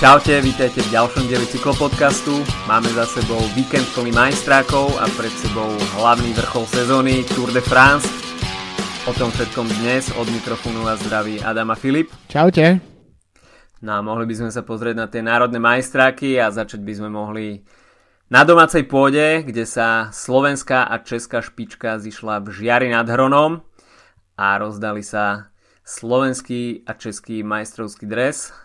Čaute, vítajte v ďalšom dieli cyklopodcastu. Máme za sebou víkend plný majstrákov a pred sebou hlavný vrchol sezóny Tour de France. O tom všetkom dnes od mikrofónu vás zdraví Adam a Filip. Čaute. No a mohli by sme sa pozrieť na tie národné majstráky a začať by sme mohli na domácej pôde, kde sa slovenská a česká špička zišla v Žiari nad Hronom a rozdali sa slovenský a český majstrovský dres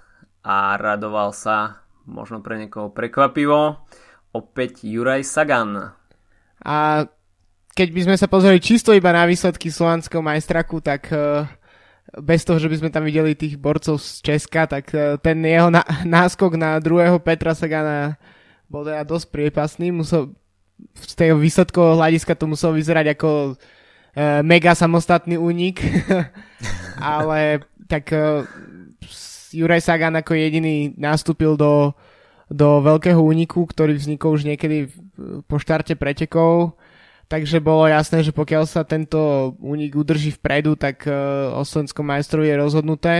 a radoval sa, možno pre niekoho prekvapivo, opäť Juraj Sagan. A keď by sme sa pozreli čisto iba na výsledky slovanského majstraku, tak uh, bez toho, že by sme tam videli tých borcov z Česka, tak uh, ten jeho náskok na druhého Petra Sagana bol teda dosť priepasný. Musel, z tej výsledkového hľadiska to muselo vyzerať ako uh, mega samostatný únik, ale tak Juraj Sagan ako jediný nastúpil do, do veľkého úniku, ktorý vznikol už niekedy po štarte pretekov. Takže bolo jasné, že pokiaľ sa tento únik udrží vpredu, tak uh, o slovenskom majstrovi je rozhodnuté.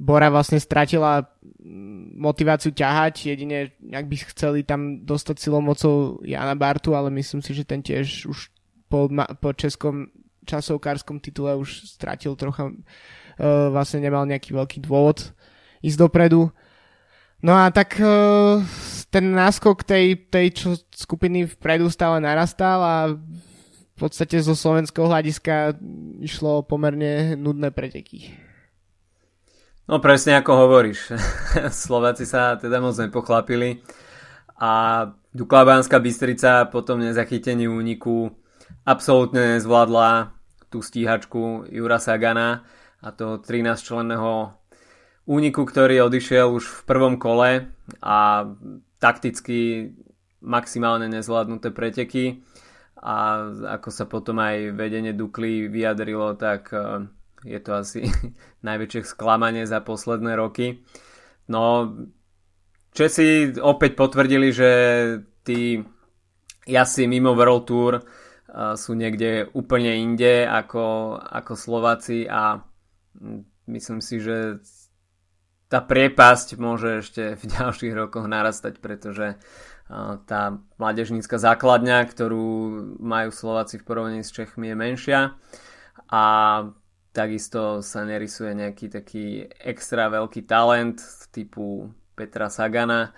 Bora vlastne stratila motiváciu ťahať, jedine ak by chceli tam dostať silou mocou Jana Bartu, ale myslím si, že ten tiež už po, po českom časovkárskom titule už stratil trocha vlastne nemal nejaký veľký dôvod ísť dopredu. No a tak uh, ten náskok tej, tej čo skupiny vpredu stále narastal a v podstate zo slovenského hľadiska išlo pomerne nudné preteky. No presne ako hovoríš. Slováci sa teda moc nepochlapili a Duklabánska Bystrica po tom nezachytení úniku absolútne nezvládla tú stíhačku Jura Sagana a toho 13-členného úniku, ktorý odišiel už v prvom kole a takticky maximálne nezvládnuté preteky a ako sa potom aj vedenie Dukly vyjadrilo, tak e, je to asi najväčšie sklamanie za posledné roky. No, Česi opäť potvrdili, že tí jazdci mimo World Tour e, sú niekde úplne inde ako, ako Slováci a myslím si, že tá priepasť môže ešte v ďalších rokoch narastať, pretože tá mládežnícka základňa, ktorú majú Slováci v porovnaní s Čechmi je menšia a takisto sa nerysuje nejaký taký extra veľký talent typu Petra Sagana,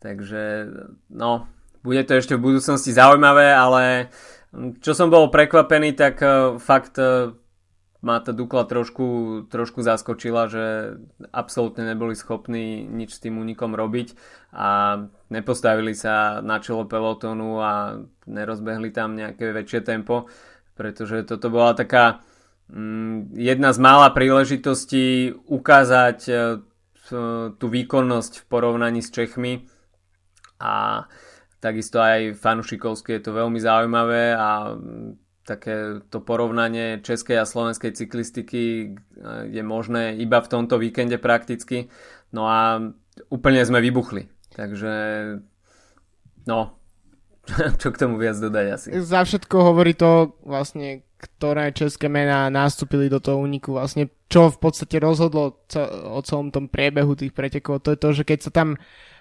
takže no, bude to ešte v budúcnosti zaujímavé, ale čo som bol prekvapený, tak e, fakt e, ma tá Dukla trošku, trošku zaskočila, že absolútne neboli schopní nič s tým únikom robiť a nepostavili sa na čelo pelotónu a nerozbehli tam nejaké väčšie tempo, pretože toto bola taká mm, jedna z mála príležitostí ukázať e, tú výkonnosť v porovnaní s Čechmi. A takisto aj fanušikovsky je to veľmi zaujímavé a také to porovnanie českej a slovenskej cyklistiky eh, je možné iba v tomto víkende prakticky. No a úplne sme vybuchli. Takže no, čo k tomu viac dodať asi. Za všetko hovorí to vlastne, ktoré české mená nastúpili do toho úniku. Vlastne čo v podstate rozhodlo o celom tom priebehu tých pretekov. To je to, že keď sa tam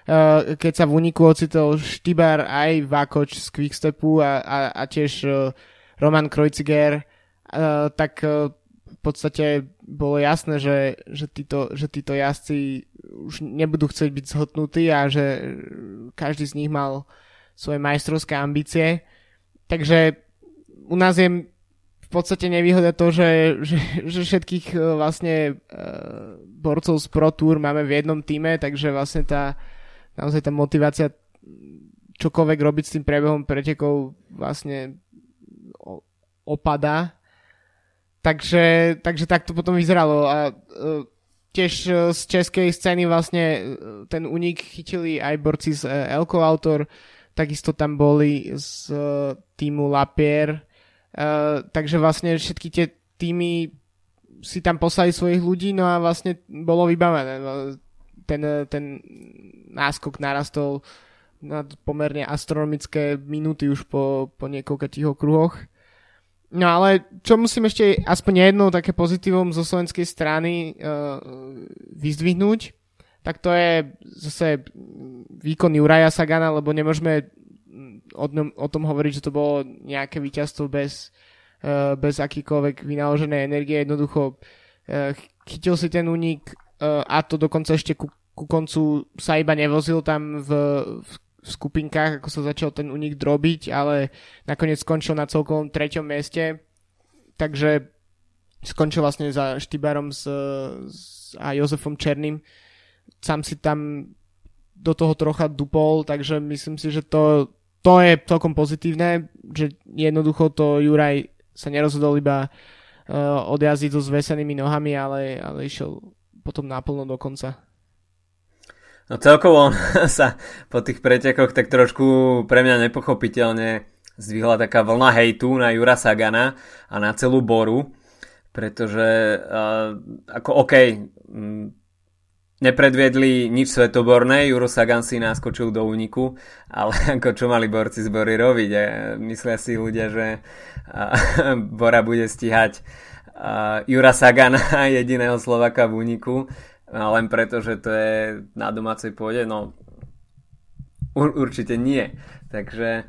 Uh, keď sa v úniku ocitol Štibar aj Vakoč z Quickstepu a, a, a tiež uh, Roman Kreuziger, uh, tak uh, v podstate bolo jasné, že, že, títo, že títo jazdci už nebudú chcieť byť zhotnutí a že každý z nich mal svoje majstrovské ambície. Takže u nás je v podstate nevýhoda to, že, že, že všetkých uh, vlastne borcov z Pro Tour máme v jednom týme, takže vlastne tá naozaj tá motivácia čokoľvek robiť s tým prebehom pretekov vlastne opadá. Takže, takže tak to potom vyzeralo. A uh, tiež uh, z českej scény vlastne uh, ten unik chytili aj borci z Elko Autor, takisto tam boli z týmu Lapier. Takže vlastne všetky tie týmy si tam poslali svojich ľudí, no a vlastne bolo vybavené. No, ten, ten náskok narastol na pomerne astronomické minúty už po, po niekoľkých okruhoch. No ale čo musím ešte aspoň jedno také pozitívum zo slovenskej strany uh, vyzdvihnúť, tak to je zase výkon Juraja Sagana, lebo nemôžeme o, o tom hovoriť, že to bolo nejaké víťazstvo bez, uh, bez akýkoľvek vynaloženej energie. Jednoducho uh, chytil si ten únik uh, a to dokonca ešte ku, ku koncu sa iba nevozil tam v, v v skupinkách, ako sa začal ten únik drobiť, ale nakoniec skončil na celkom treťom mieste, takže skončil vlastne za Štýbarom s, s, a Jozefom Černým. Sám si tam do toho trocha dupol, takže myslím si, že to, to je celkom pozitívne, že jednoducho to Juraj sa nerozhodol iba uh, odjazdiť so zvesenými nohami, ale, ale išiel potom naplno do konca. No celkovo on sa po tých pretekoch tak trošku pre mňa nepochopiteľne zdvihla taká vlna hejtu na Jura Sagana a na celú Boru, pretože uh, ako OK, m, nepredviedli nič svetoborné, Juro Sagan si naskočil do úniku, ale ako čo mali borci z Bory robiť? A myslia si ľudia, že uh, Bora bude stíhať uh, Jura Sagana, jediného Slovaka v úniku, len preto, že to je na domácej pôde, no ur, určite nie. Takže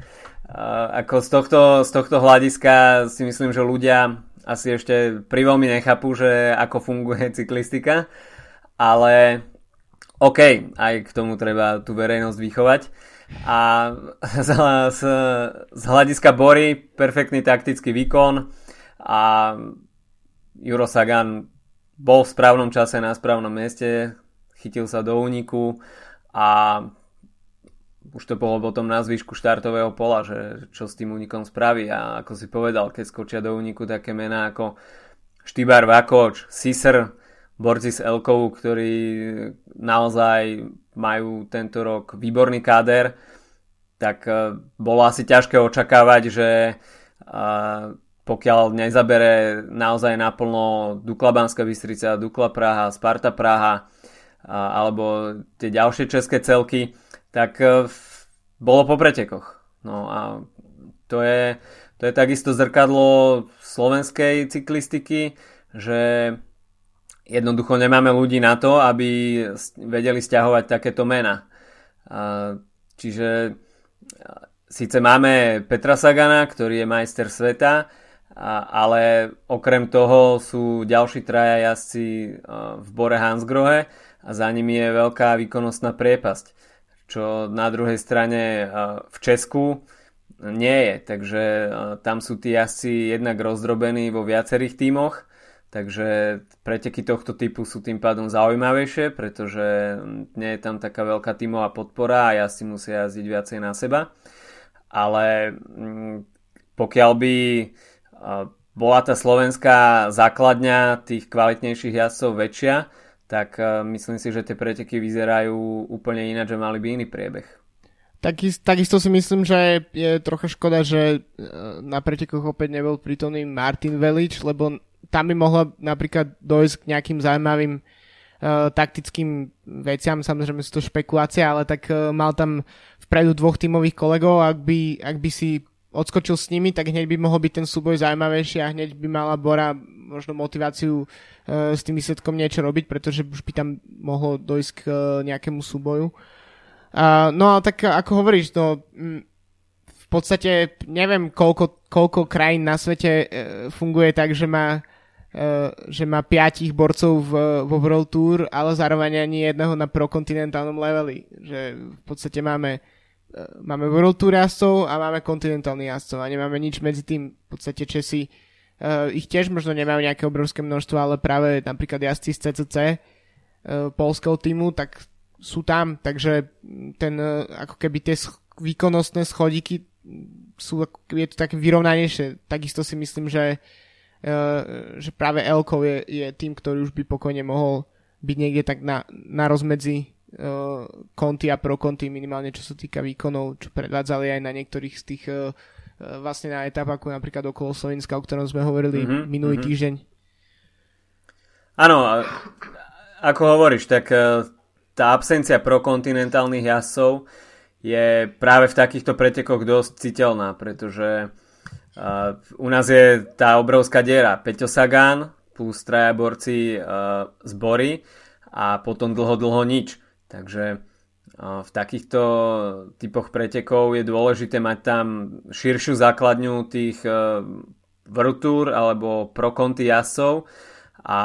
ako z tohto, z tohto hľadiska si myslím, že ľudia asi ešte priveľmi nechápu, že ako funguje cyklistika, ale OK, aj k tomu treba tú verejnosť vychovať. A z, z, z hľadiska Bory perfektný taktický výkon a Juro Sagan bol v správnom čase na správnom mieste, chytil sa do úniku a už to bolo potom na zvyšku štartového pola, že čo s tým únikom spraví. A ako si povedal, keď skočia do úniku také mená ako Štýbar Vakoč, Sisr, borci z Elkovu, ktorí naozaj majú tento rok výborný káder, tak eh, bolo asi ťažké očakávať, že eh, pokiaľ nezabere naozaj naplno Dukla Banská Bystrica, Dukla Praha, Sparta Praha alebo tie ďalšie české celky, tak e, bolo po pretekoch. No a to je, to je takisto zrkadlo slovenskej cyklistiky, že jednoducho nemáme ľudí na to, aby vedeli stiahovať takéto mena. Čiže síce máme Petra Sagana, ktorý je majster sveta, a, ale okrem toho sú ďalší traja jazdci v Bore Hansgrohe a za nimi je veľká výkonnostná priepasť, čo na druhej strane v Česku nie je, takže tam sú tí jazdci jednak rozdrobení vo viacerých tímoch, takže preteky tohto typu sú tým pádom zaujímavejšie, pretože nie je tam taká veľká tímová podpora a jazdci musia jazdiť viacej na seba. Ale pokiaľ by bola tá slovenská základňa tých kvalitnejších jazdcov väčšia, tak e, myslím si, že tie preteky vyzerajú úplne ináč, že mali by iný priebeh. Takist, takisto si myslím, že je trocha škoda, že e, na pretekoch opäť nebol prítomný Martin Velič, lebo tam by mohlo napríklad dojsť k nejakým zaujímavým uh, taktickým veciam, samozrejme sú to špekulácie, ale tak uh, mal tam vpredu dvoch tímových kolegov, ak by, ak by si odskočil s nimi, tak hneď by mohol byť ten súboj zaujímavejší a hneď by mala Bora možno motiváciu uh, s tým výsledkom niečo robiť, pretože už by tam mohlo dojsť k uh, nejakému súboju. Uh, no a tak ako hovoríš, no, m, v podstate neviem, koľko, koľko krajín na svete uh, funguje tak, že má Uh, že má piatich borcov v, vo World Tour, ale zároveň ani jedného na prokontinentálnom leveli. Že v podstate máme E, máme World Tour jazdcov a máme kontinentálny jazdcov a nemáme nič medzi tým. V podstate Česi uh, ich tiež možno nemajú nejaké obrovské množstvo, ale práve napríklad jazdci z CCC uh, polského týmu, tak sú tam, takže ten uh, ako keby tie sch- výkonnostné schodíky sú, je to také vyrovnanejšie. Takisto si myslím, že, uh, že práve Elkov je, je tým, ktorý už by pokojne mohol byť niekde tak na, na rozmedzi konty a pro konty minimálne čo sa týka výkonov, čo predvádzali aj na niektorých z tých uh, vlastne na etapách ako napríklad okolo Slovenska, o ktorom sme hovorili mm-hmm, minulý mm-hmm. týždeň. Áno, ako hovoríš, tak tá absencia prokontinentálnych jazdcov je práve v takýchto pretekoch dosť citeľná, pretože u nás je tá obrovská diera. Peťo Sagan plus traja borci z Bory a potom dlho, dlho nič. Takže v takýchto typoch pretekov je dôležité mať tam širšiu základňu tých vrtúr alebo prokonty jazdcov a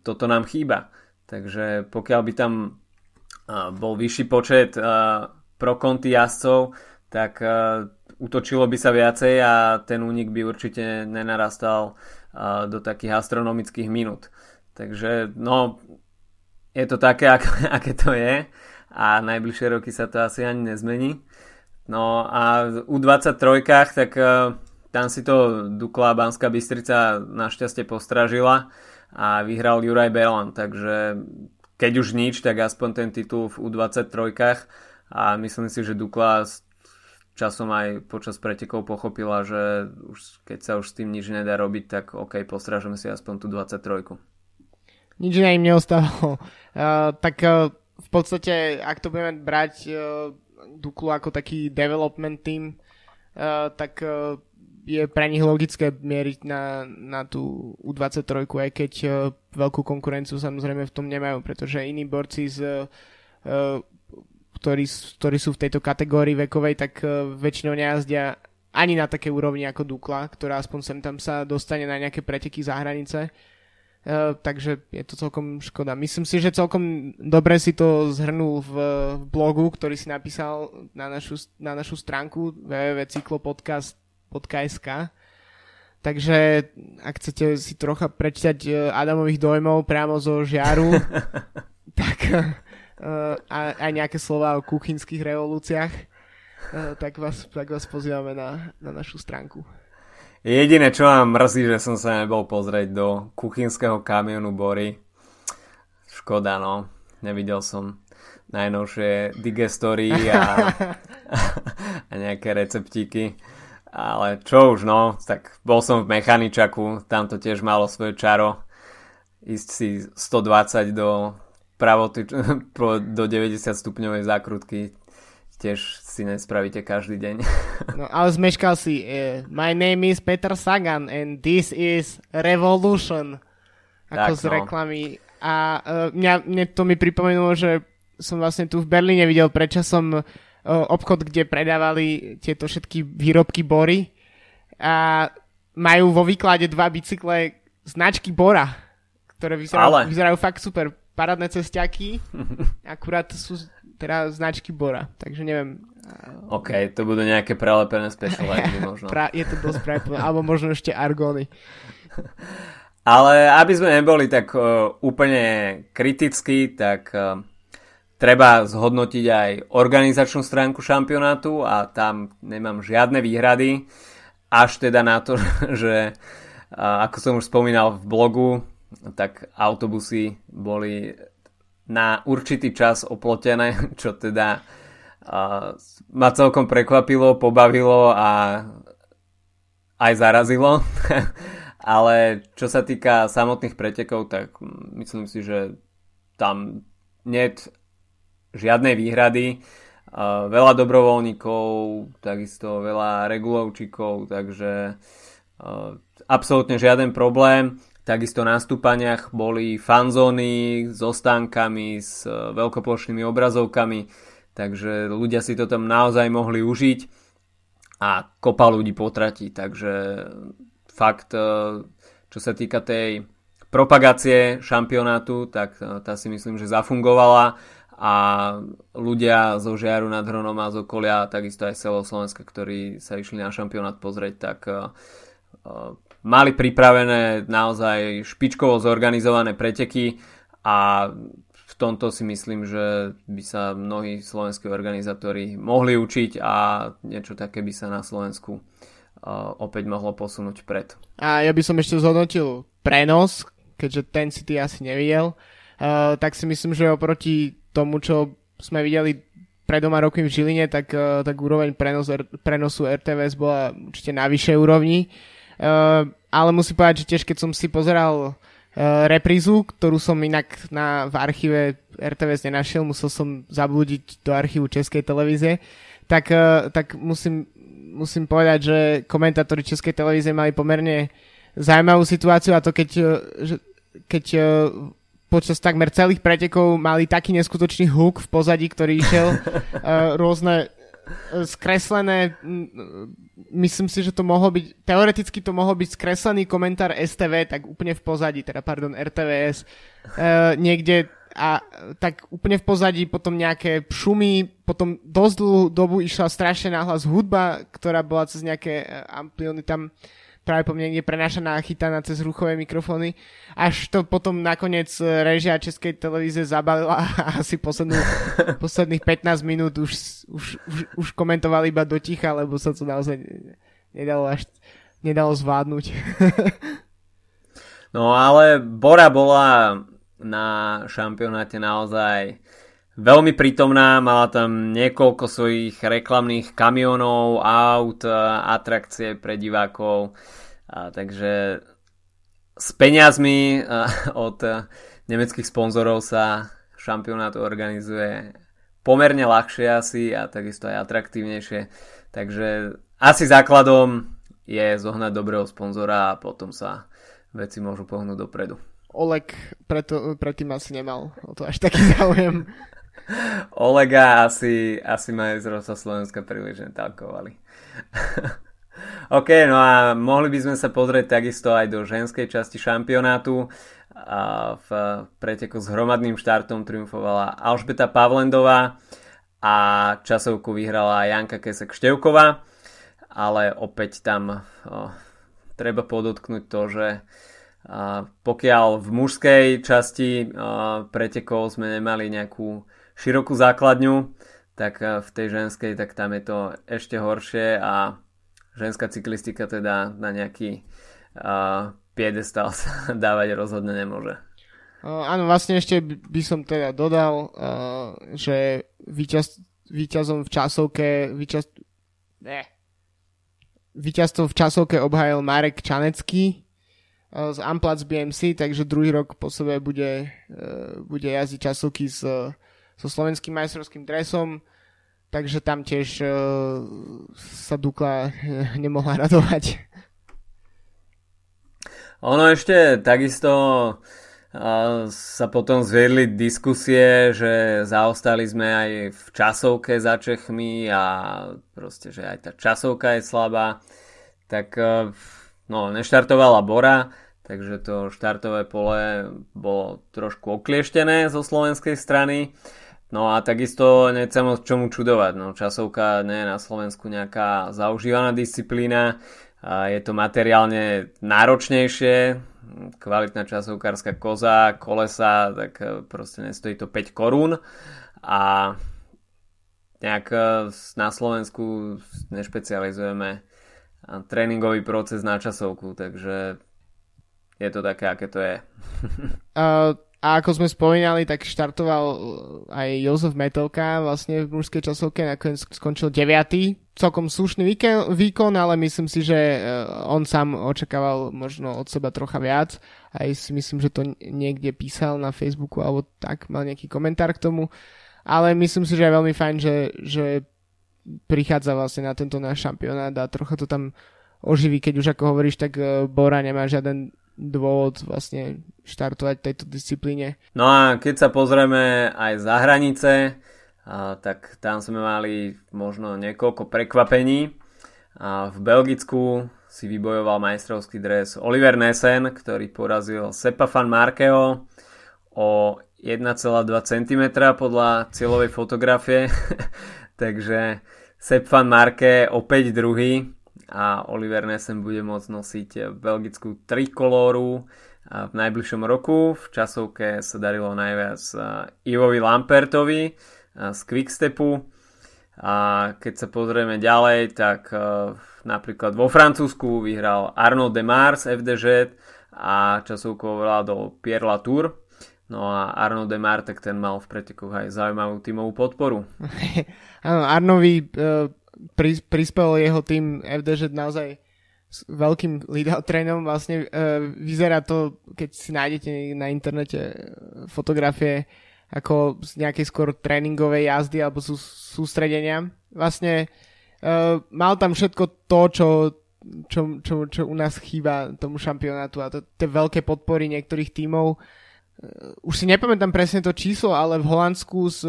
toto nám chýba. Takže pokiaľ by tam bol vyšší počet prokonty jazdcov, tak utočilo by sa viacej a ten únik by určite nenarastal do takých astronomických minút. Takže no, je to také, aké to je a najbližšie roky sa to asi ani nezmení. No a u 23 tak uh, tam si to Dukla Banská Bystrica našťastie postražila a vyhral Juraj Belan, takže keď už nič, tak aspoň ten titul v U23 a myslím si, že Dukla časom aj počas pretekov pochopila, že už, keď sa už s tým nič nedá robiť, tak OK, postražíme si aspoň tú 23. Nič iné im neostávalo. Uh, tak uh, v podstate, ak to budeme brať uh, Duklu ako taký development team, uh, tak uh, je pre nich logické mieriť na, na tú U23, aj keď uh, veľkú konkurenciu samozrejme v tom nemajú, pretože iní borci z, uh, ktorí, ktorí sú v tejto kategórii vekovej, tak uh, väčšinou nejazdia ani na také úrovni ako Dukla, ktorá aspoň sem tam sa dostane na nejaké preteky za hranice. Uh, takže je to celkom škoda. Myslím si, že celkom dobre si to zhrnul v, blogu, ktorý si napísal na našu, na našu stránku www.cyklopodcast.com www.sk. Takže ak chcete si trocha prečítať e, Adamových dojmov priamo zo žiaru, tak uh, a aj nejaké slova o kuchynských revolúciách, tak, vás, tak vás pozývame na, na našu stránku. Jediné, čo vám mrzí, že som sa nebol pozrieť do kuchynského kamionu Bory. Škoda, no. Nevidel som najnovšie digestory a, a nejaké receptíky ale čo už no, tak bol som v mechaničaku, tam to tiež malo svoje čaro. Ísť si 120 do pravoty, do 90 stupňovej zákrutky tiež si nespravíte každý deň. No ale zmeškal si uh, My name is Peter Sagan and this is Revolution. Ako tak, z no. reklamy. A uh, mňa, mne to mi pripomenulo, že som vlastne tu v Berlíne videl predčasom obchod, kde predávali tieto všetky výrobky Bory a majú vo výklade dva bicykle značky Bora, ktoré vyzerajú, Ale... vyzerajú fakt super. Parádne cestiaky, akurát sú teda značky Bora, takže neviem. OK, to budú nejaké prelepené special možno. pra, je to dosť prelepené, alebo možno ešte argóny. Ale aby sme neboli tak uh, úplne kritickí, tak uh, Treba zhodnotiť aj organizačnú stránku šampionátu a tam nemám žiadne výhrady, až teda na to, že ako som už spomínal v blogu, tak autobusy boli na určitý čas oplotené, čo teda ma celkom prekvapilo, pobavilo a aj zarazilo. Ale čo sa týka samotných pretekov, tak myslím si, že tam net žiadnej výhrady. Uh, veľa dobrovoľníkov, takisto veľa regulovčíkov, takže uh, absolútne žiaden problém. Takisto na stúpaniach boli fanzóny s ostánkami, s uh, veľkoplošnými obrazovkami, takže ľudia si to tam naozaj mohli užiť a kopa ľudí potratí, takže fakt, uh, čo sa týka tej propagácie šampionátu, tak uh, tá si myslím, že zafungovala a ľudia zo Žiaru nad Hronom a z okolia, takisto aj celo Slovenska, ktorí sa išli na šampionát pozrieť, tak mali pripravené naozaj špičkovo zorganizované preteky a v tomto si myslím, že by sa mnohí slovenskí organizátori mohli učiť a niečo také by sa na Slovensku uh, opäť mohlo posunúť pred. A ja by som ešte zhodnotil prenos, keďže ten si ty asi nevidel, uh, tak si myslím, že oproti tomu, čo sme videli pred doma roky v Žiline, tak, uh, tak úroveň prenos, prenosu RTVS bola určite na vyššej úrovni. Uh, ale musím povedať, že tiež keď som si pozeral uh, reprízu, ktorú som inak na, v archíve RTVS nenašiel, musel som zablúdiť do archívu Českej televízie, tak, uh, tak musím, musím povedať, že komentátori Českej televízie mali pomerne zaujímavú situáciu a to keď, uh, keď uh, počas takmer celých pretekov mali taký neskutočný huk v pozadí, ktorý išiel. uh, rôzne skreslené, myslím si, že to mohlo byť, teoreticky to mohol byť skreslený komentár STV, tak úplne v pozadí, teda pardon, RTVS, uh, niekde a tak úplne v pozadí potom nejaké šumy, potom dosť dlhú dobu išla strašne náhlas hudba, ktorá bola cez nejaké ampliony tam práve po mne niekde prenášaná a chytaná cez ruchové mikrofóny. Až to potom nakoniec režia Českej televízie zabalila a asi poslednú, posledných 15 minút už, už, už, už komentovali iba do ticha, lebo sa to naozaj nedalo až nedalo zvládnuť. no ale Bora bola na šampionáte naozaj veľmi prítomná, mala tam niekoľko svojich reklamných kamionov, aut, atrakcie pre divákov, a takže s peniazmi od nemeckých sponzorov sa šampionát organizuje pomerne ľahšie asi a takisto aj atraktívnejšie. Takže asi základom je zohnať dobrého sponzora a potom sa veci môžu pohnúť dopredu. Oleg preto, predtým asi nemal o to až taký záujem. Olega asi, asi majstrovstvo Slovenska príliš netalkovali. OK, no a mohli by sme sa pozrieť takisto aj do ženskej časti šampionátu. A v preteku s hromadným štartom triumfovala Alžbeta Pavlendová a časovku vyhrala Janka Kesek Števková, ale opäť tam o, treba podotknúť to, že a pokiaľ v mužskej časti pretekov sme nemali nejakú širokú základňu, tak v tej ženskej tak tam je to ešte horšie a ženská cyklistika teda na nejaký uh, piedestal sa dávať rozhodne nemôže. Uh, áno, vlastne ešte by som teda dodal, uh, že víťaz, víťazom v časovke víťaz, ne, víťazstvo v časovke obhajil Marek Čanecký, z Amplac BMC, takže druhý rok po sebe bude, e, bude jazdiť časovky s, so slovenským majstrovským dresom, takže tam tiež uh, sa Dukla nemohla radovať. Ono ešte takisto uh, sa potom zviedli diskusie, že zaostali sme aj v časovke za Čechmi a proste, že aj tá časovka je slabá. Tak uh, no, neštartovala Bora, takže to štartové pole bolo trošku oklieštené zo slovenskej strany. No a takisto nechcem moc čomu čudovať. No, časovka nie je na Slovensku nejaká zaužívaná disciplína. Je to materiálne náročnejšie. Kvalitná časovkárska koza, kolesa, tak e, proste nestojí to 5 korún. A nejak e, na Slovensku nešpecializujeme tréningový proces na časovku, takže je to také, aké to je. uh, a ako sme spomínali, tak štartoval aj Jozef Metelka vlastne v mužskej časovke, nakoniec skončil 9. Celkom slušný výkon, ale myslím si, že on sám očakával možno od seba trocha viac. Aj si myslím, že to niekde písal na Facebooku alebo tak, mal nejaký komentár k tomu. Ale myslím si, že je veľmi fajn, že, že prichádza vlastne na tento náš šampionát a trocha to tam oživí, keď už ako hovoríš, tak Bora nemá žiaden dôvod vlastne štartovať tejto disciplíne. No a keď sa pozrieme aj za hranice, tak tam sme mali možno niekoľko prekvapení. V Belgicku si vybojoval majstrovský dres Oliver Nesen, ktorý porazil Sepa Fan Markeho o 1,2 cm podľa cieľovej fotografie. Takže Sepp Van Marke opäť druhý a Oliver Nesen bude môcť nosiť belgickú trikolóru v najbližšom roku. V časovke sa darilo najviac Ivovi Lampertovi z Quickstepu. A keď sa pozrieme ďalej, tak napríklad vo Francúzsku vyhral Arnaud Demars FDŽ a časovku ovládol Pierre Latour. No a Arnaud Demar, tak ten mal v pretekoch aj zaujímavú tímovú podporu. Áno, Arnovi uh prispel jeho tým FDŽ naozaj s veľkým lead-out trénom. Vlastne uh, vyzerá to, keď si nájdete na internete e, fotografie ako z nejakej skôr tréningovej jazdy alebo sú, sústredenia. Vlastne uh, mal tam všetko to, čo, čo, čo, čo u nás chýba tomu šampionátu a to tie veľké podpory niektorých tímov už si nepamätám presne to číslo, ale v Holandsku z,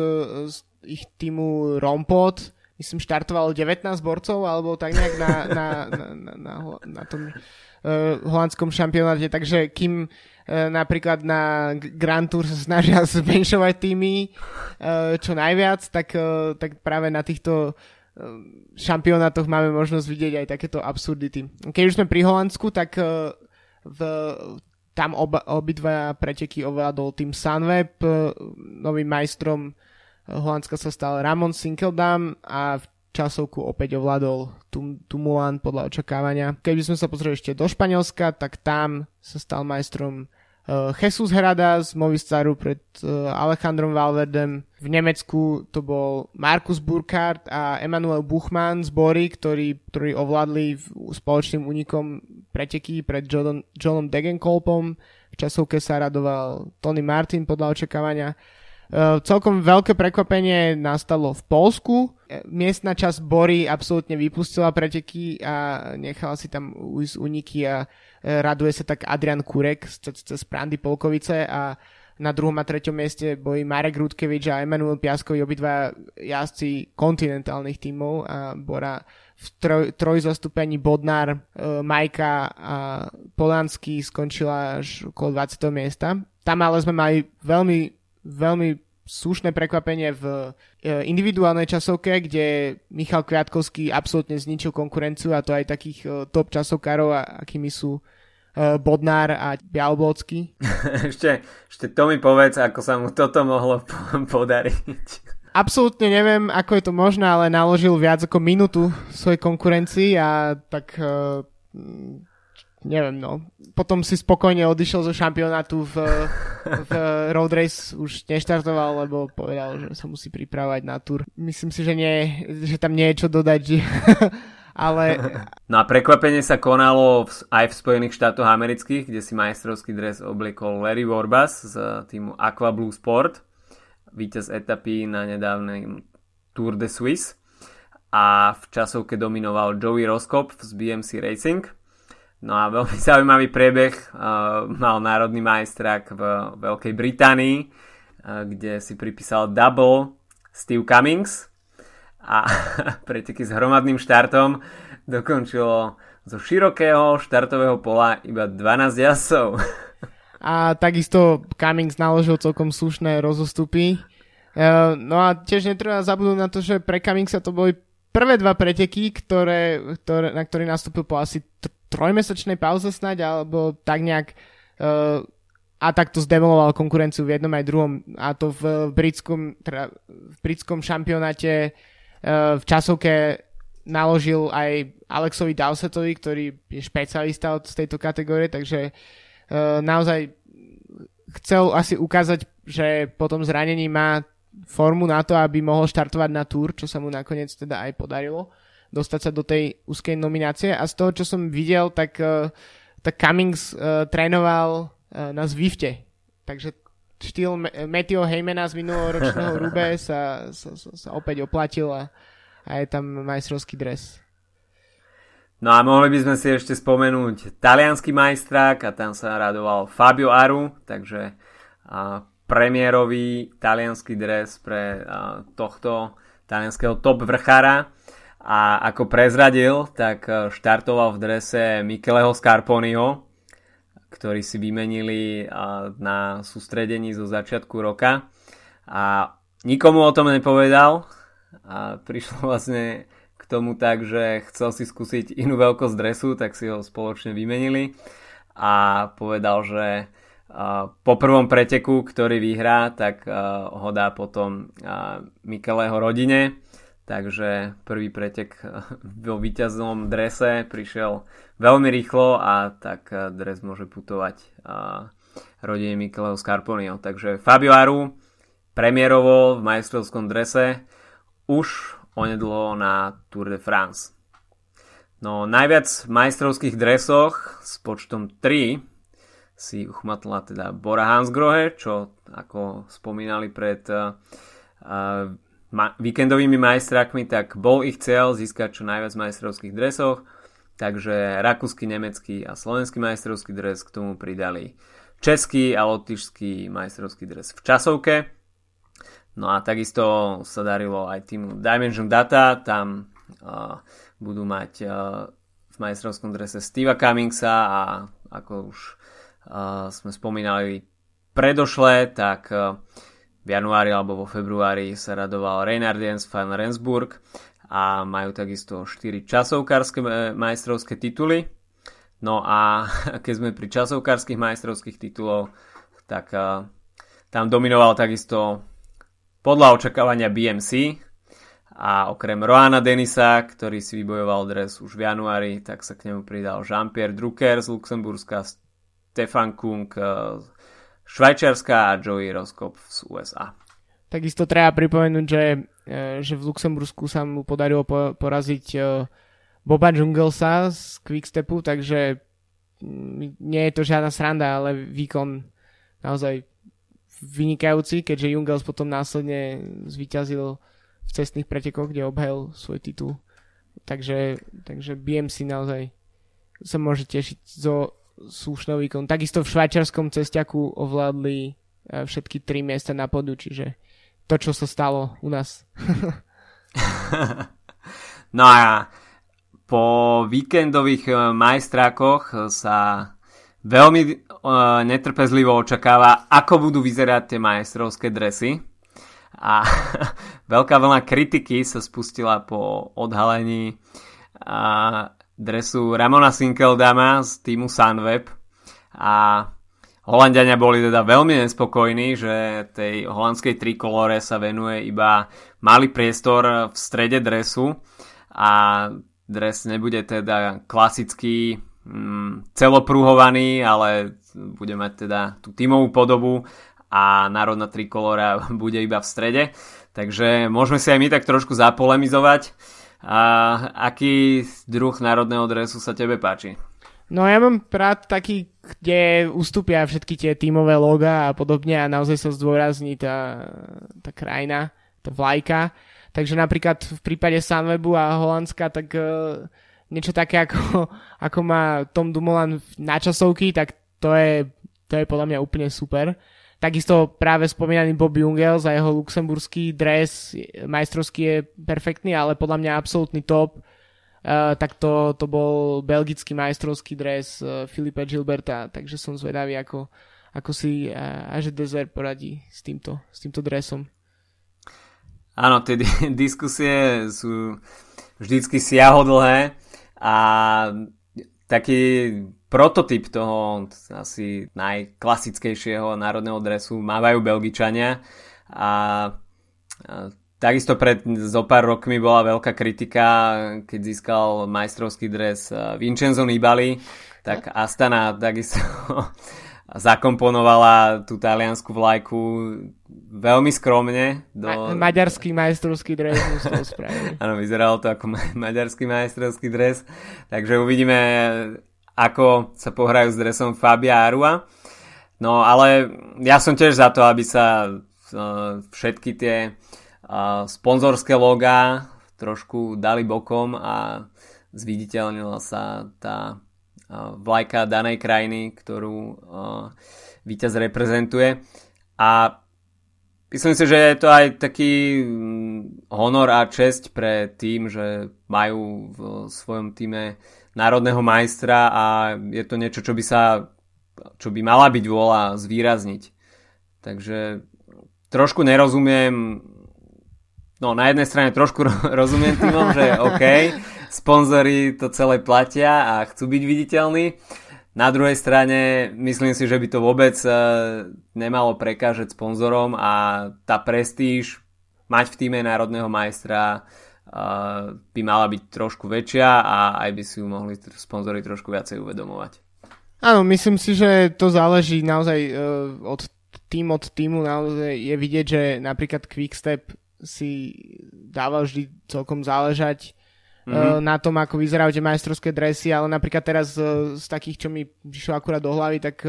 z ich týmu Rompot myslím štartovalo 19 borcov alebo tak nejak na, na, na, na, na, na tom uh, holandskom šampionáte, takže kým uh, napríklad na Grand Tour sa snažia zmenšovať týmy uh, čo najviac, tak, uh, tak práve na týchto uh, šampionátoch máme možnosť vidieť aj takéto absurdity. Keď už sme pri Holandsku, tak uh, v tam oba, obidva preteky ovládol tým Sunweb, novým majstrom Holandska sa stal Ramon Sinkeldam a v časovku opäť ovládol Tumulan podľa očakávania. Keby sme sa pozreli ešte do Španielska, tak tam sa stal majstrom uh, Jesus Hrada z Movistaru pred uh, Alejandrom Valverdem. V Nemecku to bol Markus Burkhardt a Emanuel Buchmann z Bory, ktorí, ktorí ovládli spoločným únikom preteky pred John, Johnom Degenkolpom. V časovke sa radoval Tony Martin podľa očakávania. Uh, celkom veľké prekvapenie nastalo v Polsku. Miestna časť Bory absolútne vypustila preteky a nechala si tam ujsť uniky a raduje sa tak Adrian Kurek cez Prandy Polkovice a na druhom a treťom mieste boli Marek Rudkevič a Emanuel Piaskovi, obidva jazdci kontinentálnych tímov a Bora v troj, trojzastúpení Bodnár, e, Majka a Polanský skončila až okolo 20. miesta. Tam ale sme mali veľmi, veľmi slušné prekvapenie v e, individuálnej časovke, kde Michal Kviatkovský absolútne zničil konkurenciu a to aj takých e, top časovkárov, akými sú uh, Bodnár a Bialbocky. ešte, ešte to mi povedz, ako sa mu toto mohlo podariť. Absolútne neviem, ako je to možné, ale naložil viac ako minútu svojej konkurencii a tak neviem, no. Potom si spokojne odišiel zo šampionátu v, v road race, už neštartoval, lebo povedal, že sa musí pripravať na tur. Myslím si, že, nie, že tam nie je čo dodať, že ale... No a prekvapenie sa konalo aj v Spojených štátoch amerických, kde si majstrovský dres obliekol Larry Warbas z týmu Aqua Blue Sport, víťaz etapy na nedávnej Tour de Suisse a v časovke dominoval Joey Roskop z BMC Racing. No a veľmi zaujímavý priebeh uh, mal národný majstrák v Veľkej Británii, uh, kde si pripísal double Steve Cummings, a preteky s hromadným štartom dokončilo zo širokého štartového pola iba 12 jazdcov. A takisto Cummings naložil celkom slušné rozostupy. E, no a tiež netreba zabudnúť na to, že pre Cummingsa to boli prvé dva preteky, ktoré, ktoré, na ktorý nastúpil po asi trojmesačnej pauze snať, alebo tak nejak uh, a takto zdemoloval konkurenciu v jednom aj druhom. A to v britskom, teda v britskom šampionáte v časovke naložil aj Alexovi Dowsetovi, ktorý je špecialista od tejto kategórie, takže uh, naozaj chcel asi ukázať, že po tom zranení má formu na to, aby mohol štartovať na túr, čo sa mu nakoniec teda aj podarilo dostať sa do tej úzkej nominácie a z toho, čo som videl, tak, uh, tak Cummings uh, trénoval uh, na Zwifte, takže štýl Matthew Heymana z minuloročného Rube sa, sa, sa, sa opäť oplatil a, a je tam majstrovský dres. No a mohli by sme si ešte spomenúť talianský majstrák a tam sa radoval Fabio Aru, takže a, premiérový talianský dres pre tohto talianského top vrchára. A ako prezradil, tak štartoval v drese Micheleho Scarponiho, ktorí si vymenili na sústredení zo začiatku roka. A nikomu o tom nepovedal. A prišlo vlastne k tomu tak, že chcel si skúsiť inú veľkosť dresu, tak si ho spoločne vymenili. A povedal, že po prvom preteku, ktorý vyhrá, tak ho dá potom Mikeleho rodine takže prvý pretek vo víťaznom drese prišiel veľmi rýchlo a tak dres môže putovať rodine Micheleho Scarponio. Takže Fabio Aru premiérovo v majstrovskom drese už onedlo na Tour de France. No najviac v majstrovských dresoch s počtom 3 si uchmatla teda Bora Hansgrohe, čo ako spomínali pred uh, ma- víkendovými majstrakmi, tak bol ich cieľ získať čo najviac majstrovských dresoch, takže rakúsky, nemecký a slovenský majstrovský dres k tomu pridali český a lotyšský majstrovský dres v časovke. No a takisto sa darilo aj týmu Dimension Data, tam uh, budú mať uh, v majstrovskom drese Steva Cummingsa a ako už sme spomínali predošle, tak uh, v januári alebo vo februári sa radoval Reinhard Jens van Rensburg a majú takisto 4 časovkárske e, majstrovské tituly. No a keď sme pri časovkárskych majstrovských titulov, tak uh, tam dominoval takisto podľa očakávania BMC a okrem Roana Denisa, ktorý si vybojoval dres už v januári, tak sa k nemu pridal Jean-Pierre Drucker z Luxemburska, Stefan Kung Švajčiarska a Joey Roskop z USA. Takisto treba pripomenúť, že, e, že v Luxembursku sa mu podarilo po, poraziť e, Boba Junglesa z Quickstepu, takže mm, nie je to žiadna sranda, ale výkon naozaj vynikajúci, keďže Jungels potom následne zvíťazil v cestných pretekoch, kde obhajil svoj titul. Takže, takže BMC naozaj sa môže tešiť zo slušnou výkon. Takisto v švajčiarskom cestiaku ovládli e, všetky tri miesta na podu, čiže to, čo sa stalo u nás. no a po víkendových e, majstrákoch sa veľmi uh, netrpezlivo očakáva, ako budú vyzerať tie majstrovské dresy. A veľká vlna kritiky sa spustila po odhalení dresu Ramona Sinkeldama z týmu Sunweb a Holandiania boli teda veľmi nespokojní, že tej holandskej trikolore sa venuje iba malý priestor v strede dresu a dres nebude teda klasický mm, celopruhovaný, ale bude mať teda tú tímovú podobu a národná trikolora bude iba v strede. Takže môžeme si aj my tak trošku zapolemizovať. A aký druh národného dresu sa tebe páči? No ja mám rád taký, kde ustúpia všetky tie tímové loga a podobne a naozaj sa zdôrazní tá, tá krajina, tá vlajka. Takže napríklad v prípade Sunwebu a Holandska, tak uh, niečo také ako, ako má Tom Dumoulin na časovky, tak to je, to je podľa mňa úplne super. Takisto práve spomínaný Bob Jungel za jeho luxemburský dres majstrovský je perfektný, ale podľa mňa absolútny top. Uh, tak to, to bol belgický majstrovský dres uh, Filipa Gilberta, takže som zvedavý, ako, ako si uh, Aže Desert poradí s týmto, s týmto dresom. Áno, tie diskusie sú vždycky siahodlhé a taký prototyp toho asi najklasickejšieho národného dresu mávajú Belgičania. A, takisto pred zo pár rokmi bola veľká kritika, keď získal majstrovský dres Vincenzo Nibali, tak Astana takisto zakomponovala tú taliansku vlajku veľmi skromne. Do... Ma- maďarský majstrovský dres Áno, vyzeralo to ako ma- maďarský majstrovský dres, takže uvidíme ako sa pohrajú s dresom Fabia Arua. No ale ja som tiež za to, aby sa uh, všetky tie uh, sponzorské logá trošku dali bokom a zviditeľnila sa tá uh, vlajka danej krajiny, ktorú víťaz reprezentuje. A myslím si, že je to aj taký mm, honor a česť pre tým, že majú v svojom týme národného majstra a je to niečo, čo by sa čo by mala byť vôľa zvýrazniť. Takže trošku nerozumiem no na jednej strane trošku rozumiem týmom, že OK, sponzory to celé platia a chcú byť viditeľní. Na druhej strane myslím si, že by to vôbec e, nemalo prekážať sponzorom a tá prestíž mať v týme národného majstra by mala byť trošku väčšia a aj by si ju mohli sponzory trošku viacej uvedomovať. Áno, myslím si, že to záleží naozaj uh, od tým od týmu, naozaj je vidieť, že napríklad Quickstep si dáva vždy celkom záležať mm-hmm. na tom, ako vyzerajú tie majstrovské dresy, ale napríklad teraz uh, z takých, čo mi prišlo akurát do hlavy, tak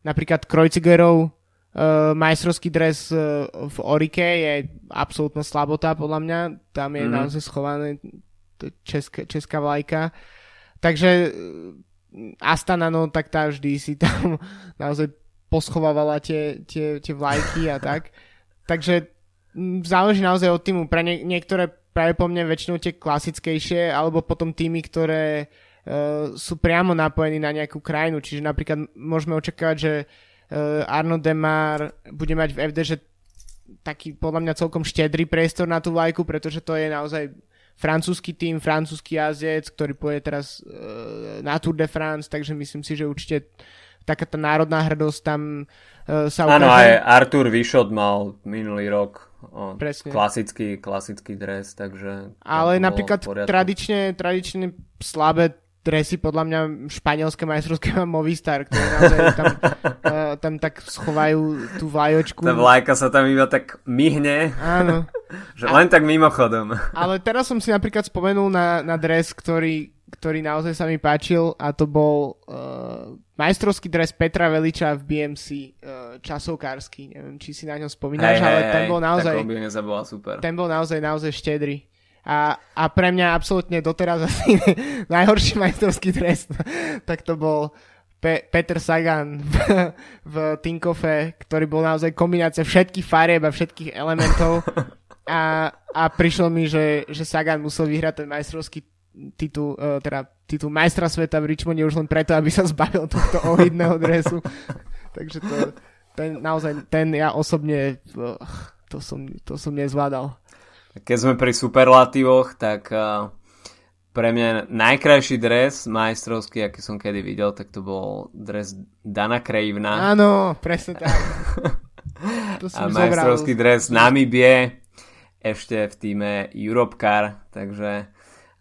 napríklad Kreuzigerov Uh, majstrovský dres uh, v Orike je absolútna slabota podľa mňa. Tam je mm-hmm. naozaj schované česká, česká vlajka. Takže uh, Astana, no tak tá vždy si tam naozaj poschovávala tie, tie, tie vlajky a tak. Takže záleží naozaj od týmu. Pre nie, niektoré práve po mne väčšinou tie klasickejšie, alebo potom týmy, ktoré uh, sú priamo napojení na nejakú krajinu. Čiže napríklad môžeme očakávať, že uh, Arno Demar bude mať v FD, že taký podľa mňa celkom štedrý priestor na tú vlajku, pretože to je naozaj francúzsky tým, francúzsky jazdec, ktorý pôjde teraz uh, na Tour de France, takže myslím si, že určite taká tá národná hrdosť tam uh, sa ukáže. Áno, aj Artur Vyšot mal minulý rok o, Presne. klasický, klasický dres, takže... Ale napríklad tradične, tradične slabé dresy podľa mňa španielské majstrovské má Movistar, ktoré naozaj tam, uh, tam tak schovajú tú vlajočku. Tá vlajka sa tam iba tak myhne. Áno. že len tak mimochodom. Ale teraz som si napríklad spomenul na, na dres, ktorý, ktorý naozaj sa mi páčil a to bol uh, majstrovský dres Petra Veliča v BMC uh, časovkársky. Neviem, či si na ňom spomínaš, hey, ale hey, ten bol naozaj... Ten bol naozaj, naozaj štedrý. A, a pre mňa absolútne doteraz asi najhorší majstrovský trest, tak to bol Pe- Peter Sagan v, v Tinkofe, ktorý bol naozaj kombinácia všetkých farieb a všetkých elementov a, a prišlo mi, že, že Sagan musel vyhrať ten majstrovský titul, uh, teda titul majstra sveta v Richmonde už len preto, aby sa zbavil tohto ohydného dresu. Takže to, ten, naozaj, ten ja osobne, to som, to som nezvládal. Keď sme pri superlatívoch, tak uh, pre mňa najkrajší dres majstrovský, aký som kedy videl, tak to bol dres Dana Krejvna. Áno, presne tak. to a majstrovský dres Namibie ešte v týme Europcar, takže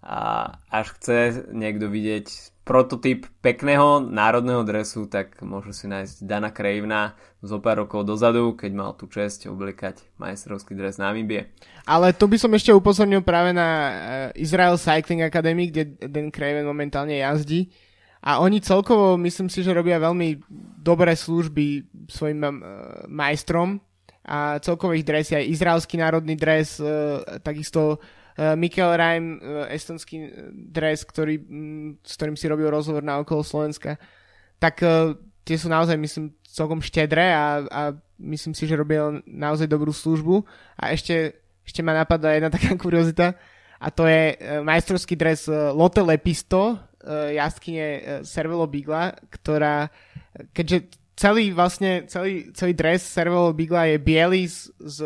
a až chce niekto vidieť prototyp pekného národného dresu, tak môže si nájsť Dana Krejvna zo pár rokov dozadu, keď mal tú čest oblikať majstrovský dres Namibie. Ale tu by som ešte upozornil práve na eh, Israel Cycling Academy, kde Dan Craven momentálne jazdí. A oni celkovo, myslím si, že robia veľmi dobré služby svojim uh, majstrom a celkovo ich dresy, aj izraelský národný dres, uh, takisto uh, Mikel Reim, uh, estonský dres, ktorý, um, s ktorým si robil rozhovor na okolo Slovenska, tak tie sú naozaj, myslím, celkom štedré a, a myslím si, že robia naozaj dobrú službu. A ešte, ešte ma napadla jedna taká kuriozita a to je majstrovský dres Lotte Lepisto, jazdkyne uh, Cervelo Bigla, ktorá, keďže celý vlastne, celý, celý dres Cervelo Bigla je biely s, s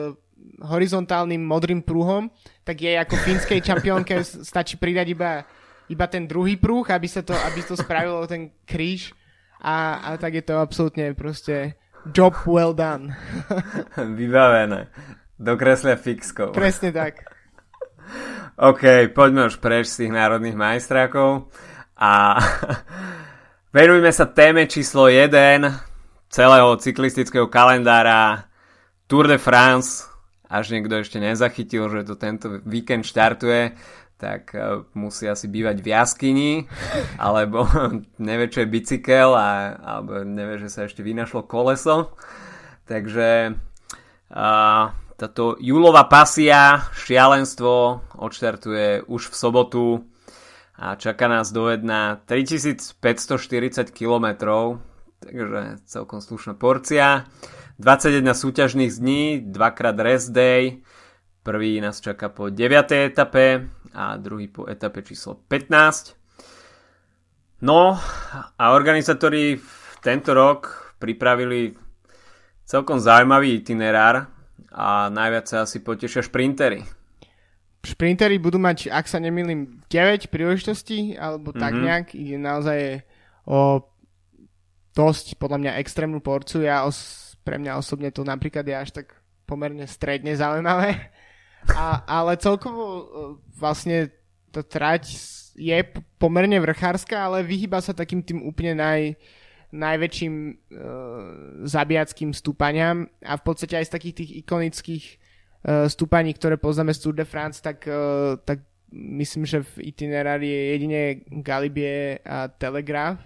horizontálnym modrým prúhom, tak jej ako fínskej čampiónke stačí pridať iba, iba ten druhý prúh, aby, sa to, aby to spravilo ten kríž a, a tak je to absolútne proste job well done. Vybavené. Dokreslia fixkou. Presne tak. OK, poďme už preč z tých národných majstrákov a venujme sa téme číslo 1 celého cyklistického kalendára Tour de France až niekto ešte nezachytil, že to tento víkend štartuje, tak uh, musí asi bývať v jaskyni, alebo nevie, čo je bicykel, a, alebo nevie, že sa ešte vynašlo koleso. Takže uh, táto júlová pasia, šialenstvo odštartuje už v sobotu a čaká nás do jedna 3540 km, takže celkom slušná porcia. 21 súťažných dní, dvakrát rest day. Prvý nás čaká po 9. etape a druhý po etape číslo 15. No a organizátori tento rok pripravili celkom zaujímavý itinerár a najviac sa asi potešia šprintery. Šprintery budú mať, ak sa nemýlim, 9 príležitostí, alebo tak mm-hmm. nejak. Ide naozaj o dosť, podľa mňa, extrémnu porciu. Ja os- pre mňa osobne to napríklad je až tak pomerne stredne zaujímavé. A, ale celkovo e, vlastne tá trať je pomerne vrchárska, ale vyhýba sa takým tým úplne naj, najväčším e, zabijackým stúpaniam a v podstate aj z takých tých ikonických e, stúpaní, ktoré poznáme z Tour de France, tak, e, tak myslím, že v itinerári je jedine Galibie a Telegraph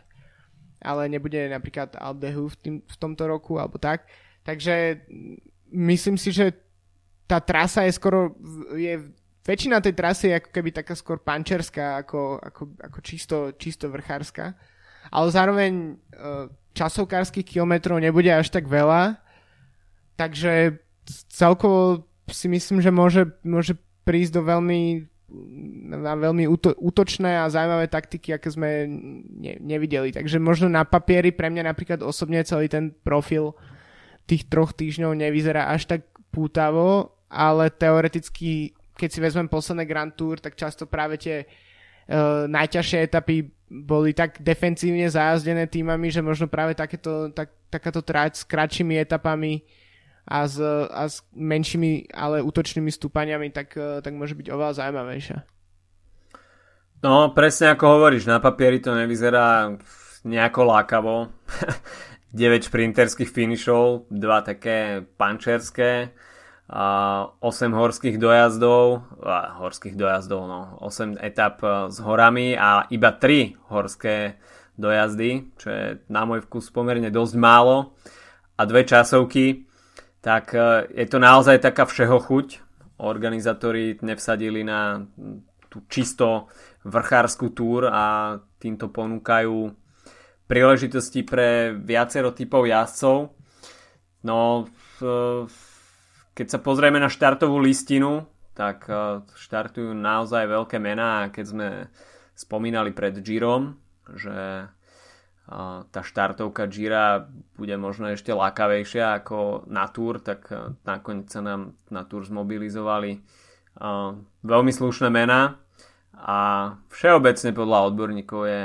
ale nebude napríklad Aldehu v, tým, v tomto roku alebo tak. Takže myslím si, že tá trasa je skoro, je, väčšina tej trasy je ako keby taká skôr pančerská ako, ako, ako čisto, čisto vrchárska. ale zároveň časovkárskych kilometrov nebude až tak veľa, takže celkovo si myslím, že môže, môže prísť do veľmi na veľmi útočné a zaujímavé taktiky, aké sme ne, nevideli. Takže možno na papieri pre mňa napríklad osobne celý ten profil tých troch týždňov nevyzerá až tak pútavo, ale teoreticky, keď si vezmem posledné Grand Tour, tak často práve tie uh, najťažšie etapy boli tak defensívne zajazdené týmami, že možno práve takéto, tak, takáto trať s kratšími etapami a s, a s menšími, ale útočnými stúpaniami, tak, eh, tak môže byť oveľa zaujímavejšia. No, presne ako hovoríš, na papieri to nevyzerá nejako lákavo. 9 šprinterských finišov, 2 také pančerské, a 8 horských dojazdov, horských dojazdov, no, 8 etap eh, s horami a iba 3 horské dojazdy, čo je na môj vkus pomerne dosť málo a dve časovky tak e, je to naozaj taká všeho chuť. Organizátori nevsadili na tú čisto vrchárskú túr a týmto ponúkajú príležitosti pre viacero typov jazdcov. No, keď sa pozrieme na štartovú listinu, tak e, štartujú naozaj veľké mená keď sme spomínali pred Girom, že tá štartovka Gira bude možno ešte lákavejšia ako na Tour, tak e, nakoniec sa nám na Tour zmobilizovali veľmi slušné mená a všeobecne podľa odborníkov je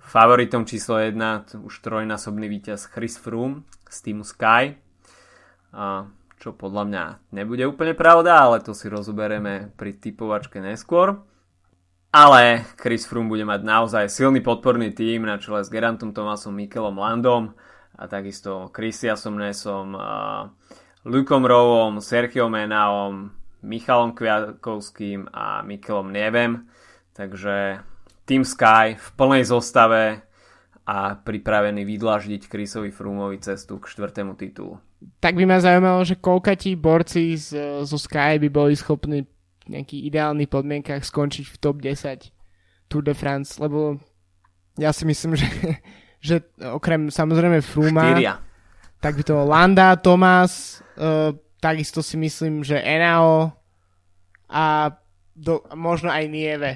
favoritom číslo 1 už trojnásobný víťaz Chris Froome z týmu Sky čo podľa mňa nebude úplne pravda, ale to si rozoberieme pri typovačke neskôr. Ale Chris Froome bude mať naozaj silný podporný tým na čele s Gerantom Tomasom, Mikelom Landom a takisto Christiasom Nesom, Lukom Rovom, Sergio Menaom, Michalom Kviatkovským a Mikelom Nevem. Takže Team Sky v plnej zostave a pripravený vydlaždiť Chrisovi Froomovi cestu k štvrtému titulu. Tak by ma zaujímalo, že koľka borci z, zo Sky by boli schopní nejakých ideálnych podmienkach skončiť v top 10 Tour de France, lebo ja si myslím, že, že okrem samozrejme Fruma, Štyria. tak by to Landa, Tomás, uh, takisto si myslím, že Enao a do, možno aj Nieve,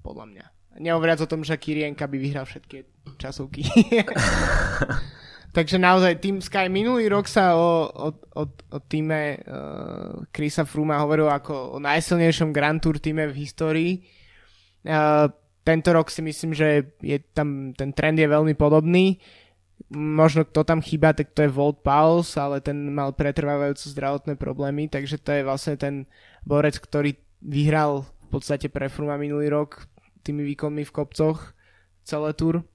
podľa mňa. Nehovoriac o tom, že Kirienka by vyhral všetky časovky. Takže naozaj Team Sky minulý rok sa o, o, o, o týme uh, Chrisa Fruma hovoril ako o najsilnejšom Grand Tour týme v histórii. Uh, tento rok si myslím, že je tam, ten trend je veľmi podobný. Možno kto tam chýba, tak to je Volt Pauls, ale ten mal pretrvávajúce zdravotné problémy, takže to je vlastne ten borec, ktorý vyhral v podstate pre Fruma minulý rok tými výkonmi v kopcoch celé tur.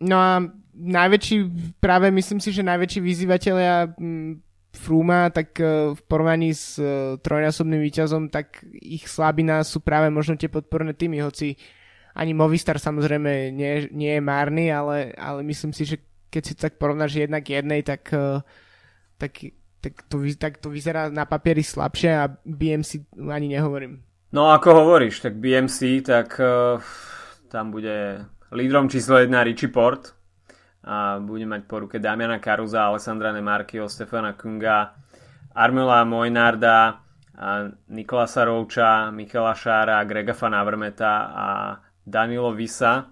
No a najväčší, práve myslím si, že najväčší vyzývateľia mm, Fruma, tak e, v porovnaní s e, trojnásobným výťazom, tak ich slabina sú práve možno tie podporné týmy, hoci ani Movistar samozrejme nie, nie je márny, ale, ale myslím si, že keď si tak porovnáš jednak jednej, tak, e, tak, tak, to, tak to vyzerá na papieri slabšie a BMC ani nehovorím. No ako hovoríš, tak BMC, tak uh, tam bude lídrom číslo 1 Richie Port, a bude mať po ruke Damiana Karuza, Alessandra Nemarkio, Stefana Kunga, Armela Mojnarda, Nikolasa Rouča, Michela Šára, Grega Van Avermeta a Danilo Visa.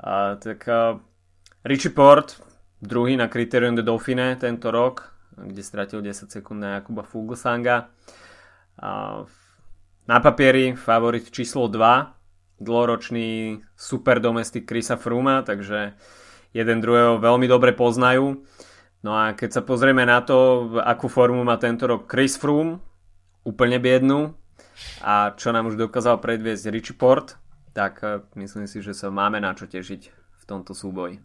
A, tak a, Richie Port, druhý na Criterium de Dauphine tento rok, kde stratil 10 sekúnd na Jakuba Fuglsanga. A, na papieri favorit číslo 2, dlhoročný super domestik Krisa Fruma, takže jeden druhého veľmi dobre poznajú. No a keď sa pozrieme na to, akú formu má tento rok Chris Froome, úplne biednú, a čo nám už dokázal predviesť Richie Port, tak eh, myslím si, že sa máme na čo tešiť v tomto súboji.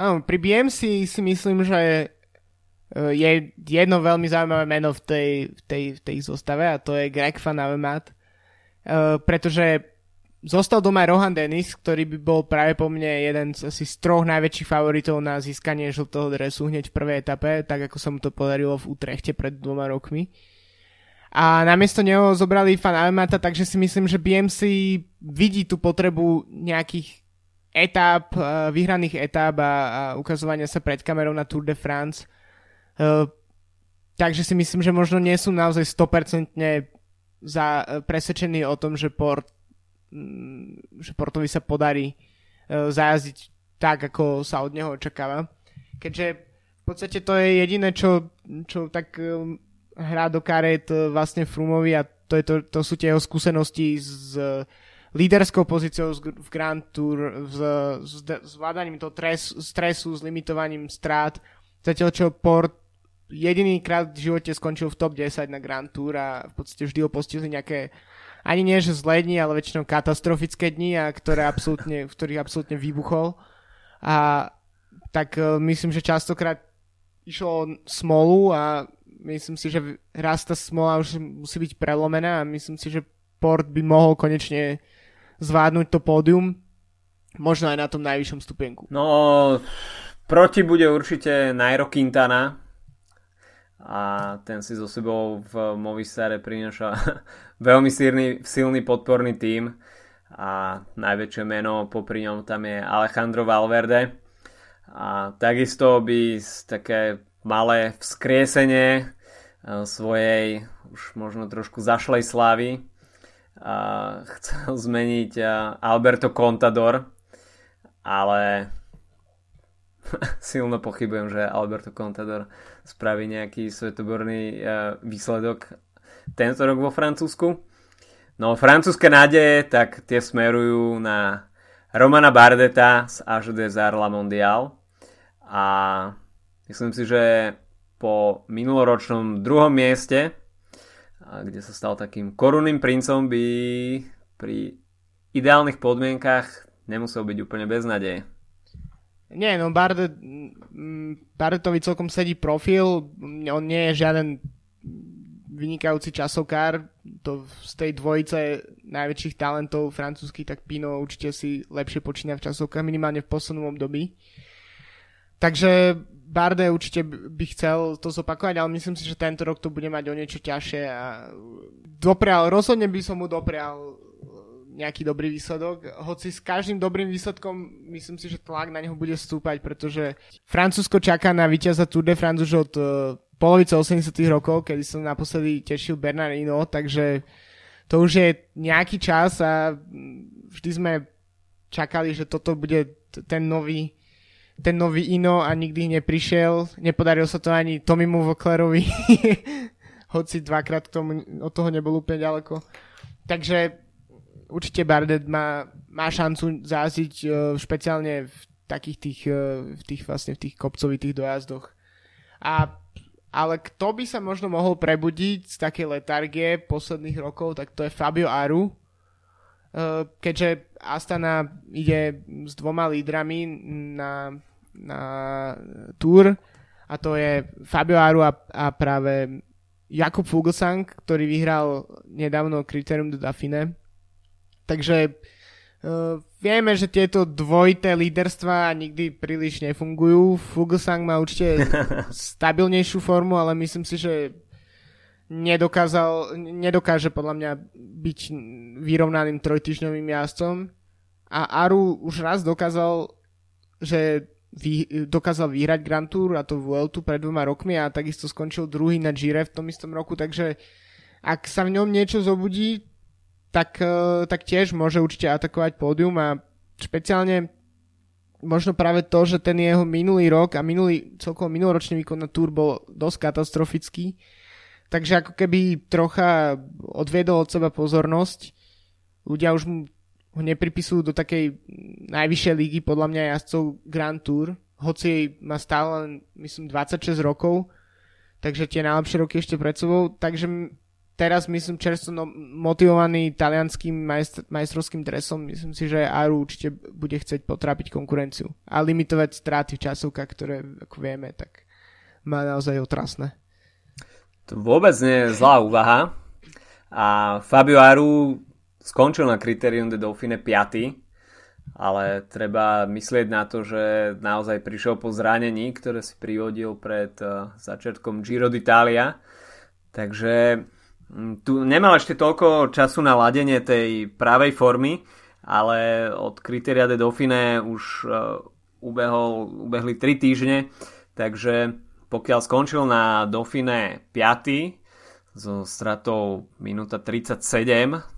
Áno, pri BMC si myslím, že eh, je jedno veľmi zaujímavé meno v tej, v tej, v tej zostave a to je Greg Van Avermaet, uh, pretože Zostal doma Rohan Dennis, ktorý by bol práve po mne jeden z, asi z troch najväčších favoritov na získanie žltého dresu hneď v prvej etape, tak ako sa mu to podarilo v Utrechte pred dvoma rokmi. A namiesto neho zobrali fan Alemata, takže si myslím, že BMC vidí tú potrebu nejakých etáp, vyhraných etáp a, a ukazovania sa pred kamerou na Tour de France. Takže si myslím, že možno nie sú naozaj 100% za, presvedčení o tom, že Port že Portovi sa podarí zajazdiť tak, ako sa od neho očakáva. Keďže v podstate to je jediné, čo, čo tak hrá do karet vlastne Frumovi a to, je to, to sú tie jeho skúsenosti s líderskou pozíciou v Grand Tour, s, s zvládaním toho tres, stresu, s limitovaním strát. Zatiaľ čo Port jediný krát v živote skončil v top 10 na Grand Tour a v podstate vždy ho postihli nejaké ani nie že zlé dni, ale väčšinou katastrofické dni, a ktoré absolútne, v ktorých absolútne vybuchol. A tak uh, myslím, že častokrát išlo o smolu a myslím si, že raz tá smola už musí byť prelomená a myslím si, že Port by mohol konečne zvládnuť to pódium, možno aj na tom najvyššom stupienku. No, proti bude určite Nairo Quintana a ten si so sebou v Movistare prináša veľmi silný, silný podporný tím. A najväčšie meno popri ňom tam je Alejandro Valverde. A takisto by také malé vzkriesenie eh, svojej už možno trošku zašlej slávy a chcel zmeniť Alberto Contador, ale silno pochybujem, že Alberto Contador spraví nejaký svetoborný výsledok tento rok vo Francúzsku. No francúzske nádeje, tak tie smerujú na Romana Bardeta z Age des Arts La Mondial a myslím si, že po minuloročnom druhom mieste kde sa stal takým korunným princom, by pri ideálnych podmienkach nemusel byť úplne bez nadeje. Nie, no Bardet, Bardetovi celkom sedí profil, on nie je žiaden vynikajúci časokár, to z tej dvojice najväčších talentov francúzskych, tak Pino určite si lepšie počína v časovkách, minimálne v poslednom období. Takže Barde určite by chcel to zopakovať, ale myslím si, že tento rok to bude mať o niečo ťažšie a doprial, rozhodne by som mu doprial nejaký dobrý výsledok, hoci s každým dobrým výsledkom myslím si, že tlak na neho bude stúpať, pretože Francúzsko čaká na víťaza Tour de France už od uh, polovice 80 rokov, kedy som naposledy tešil Bernardino, takže to už je nejaký čas a vždy sme čakali, že toto bude ten nový ten nový Ino a nikdy neprišiel. Nepodaril sa to ani Tomimu Voklerovi, hoci dvakrát k tomu, od toho nebol úplne ďaleko. Takže určite Bardet má, má šancu záziť uh, špeciálne v takých tých, uh, v tých vlastne v tých kopcovitých dojazdoch. A ale kto by sa možno mohol prebudiť z takej letargie posledných rokov, tak to je Fabio Aru, keďže Astana ide s dvoma lídrami na na Tour a to je Fabio Aru a, a práve Jakub Fuglsang, ktorý vyhral nedávno Criterium de Dauphine. Takže uh, vieme, že tieto dvojité líderstva nikdy príliš nefungujú. Fuglsang má určite stabilnejšiu formu, ale myslím si, že nedokázal, nedokáže podľa mňa byť vyrovnaným trojtyžňovým jazdcom. A Aru už raz dokázal, že vy, dokázal vyhrať Grand Tour a to Vueltu pred dvoma rokmi a takisto skončil druhý na Gire v tom istom roku, takže ak sa v ňom niečo zobudí, tak, e, tak tiež môže určite atakovať pódium a špeciálne možno práve to, že ten jeho minulý rok a minulý, celkovo minuloročný výkon na Tour bol dosť katastrofický, takže ako keby trocha odviedol od seba pozornosť, ľudia už mu ho nepripisujú do takej najvyššej lígy podľa mňa jazdcov Grand Tour, hoci má stále len, myslím, 26 rokov, takže tie najlepšie roky ešte pred sebou, takže teraz myslím čerstvo no, motivovaný talianským majstr, majstrovským dresom, myslím si, že Aru určite bude chcieť potrápiť konkurenciu a limitovať straty v časovkách, ktoré, ako vieme, tak má naozaj otrasné. To vôbec nie je zlá úvaha a Fabio Aru skončil na Criterium de Dauphine 5, ale treba myslieť na to, že naozaj prišiel po zranení, ktoré si privodil pred uh, začiatkom Giro d'Italia. Takže tu nemal ešte toľko času na ladenie tej pravej formy ale od kritéria de Dauphine už ubehol, ubehli 3 týždne, takže pokiaľ skončil na Dauphine 5 so stratou minúta 37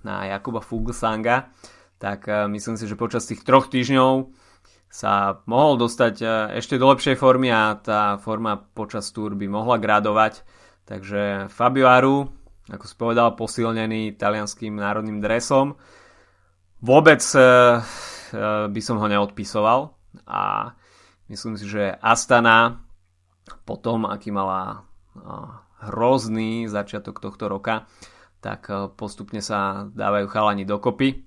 na Jakuba Fuglsanga, tak myslím si, že počas tých troch týždňov sa mohol dostať e, ešte do lepšej formy a tá forma počas túr by mohla gradovať. Takže Fabio Aru, ako si povedal, posilnený talianským národným dresom. Vôbec e, e, by som ho neodpisoval a myslím si, že Astana po tom, aký mala hrozný začiatok tohto roka, tak postupne sa dávajú chalani dokopy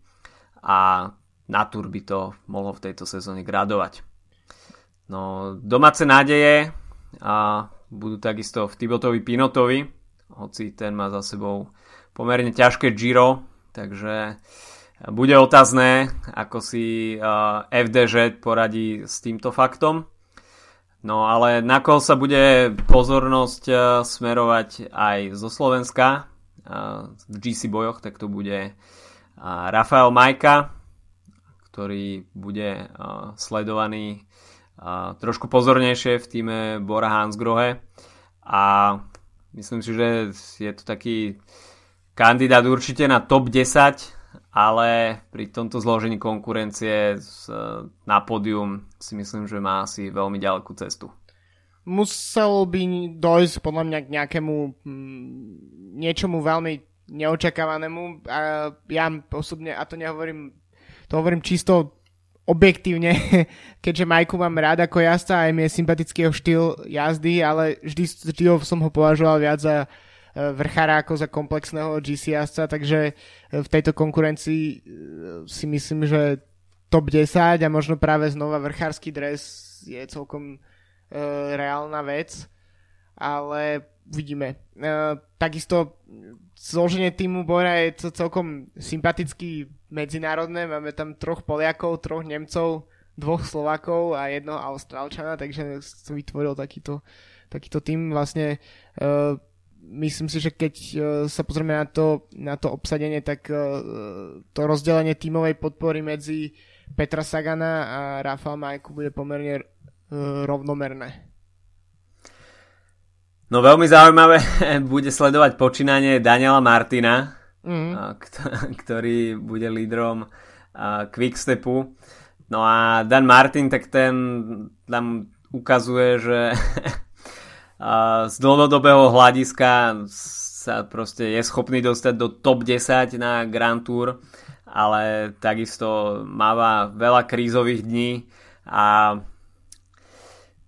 a na Tour by to mohlo v tejto sezóne gradovať. No, domáce nádeje a budú takisto v Tibotovi Pinotovi, hoci ten má za sebou pomerne ťažké Giro, takže bude otázne, ako si FDŽ poradí s týmto faktom. No ale na koho sa bude pozornosť smerovať aj zo Slovenska v GC bojoch, tak to bude Rafael Majka, ktorý bude sledovaný trošku pozornejšie v týme Bora Hansgrohe a myslím si, že je to taký kandidát určite na top 10, ale pri tomto zložení konkurencie na pódium si myslím, že má asi veľmi ďalekú cestu. Muselo by dojsť podľa mňa k nejakému mm, niečomu veľmi neočakávanému. A ja osobne, a to nehovorím to hovorím čisto objektívne, keďže Majku mám rád ako jazda, aj mi je sympatický jeho štýl jazdy, ale vždy, vždy som ho považoval viac za e, vrchára ako za komplexného GC jazdca, takže e, v tejto konkurencii e, si myslím, že top 10 a možno práve znova vrchársky dres je celkom reálna vec, ale uvidíme. Takisto zloženie týmu Bora je celkom sympatický medzinárodné. Máme tam troch Poliakov, troch Nemcov, dvoch Slovakov a jednoho Austrálčana, takže som vytvoril takýto, takýto tým. Vlastne uh, myslím si, že keď uh, sa pozrieme na to, na to obsadenie, tak uh, to rozdelenie tímovej podpory medzi Petra Sagana a Rafa Majku bude pomerne rovnomerné. No veľmi zaujímavé bude sledovať počínanie Daniela Martina, mm. ktorý bude lídrom Quickstepu. No a Dan Martin, tak ten tam ukazuje, že z dlhodobého hľadiska sa proste je schopný dostať do top 10 na Grand Tour, ale takisto máva veľa krízových dní a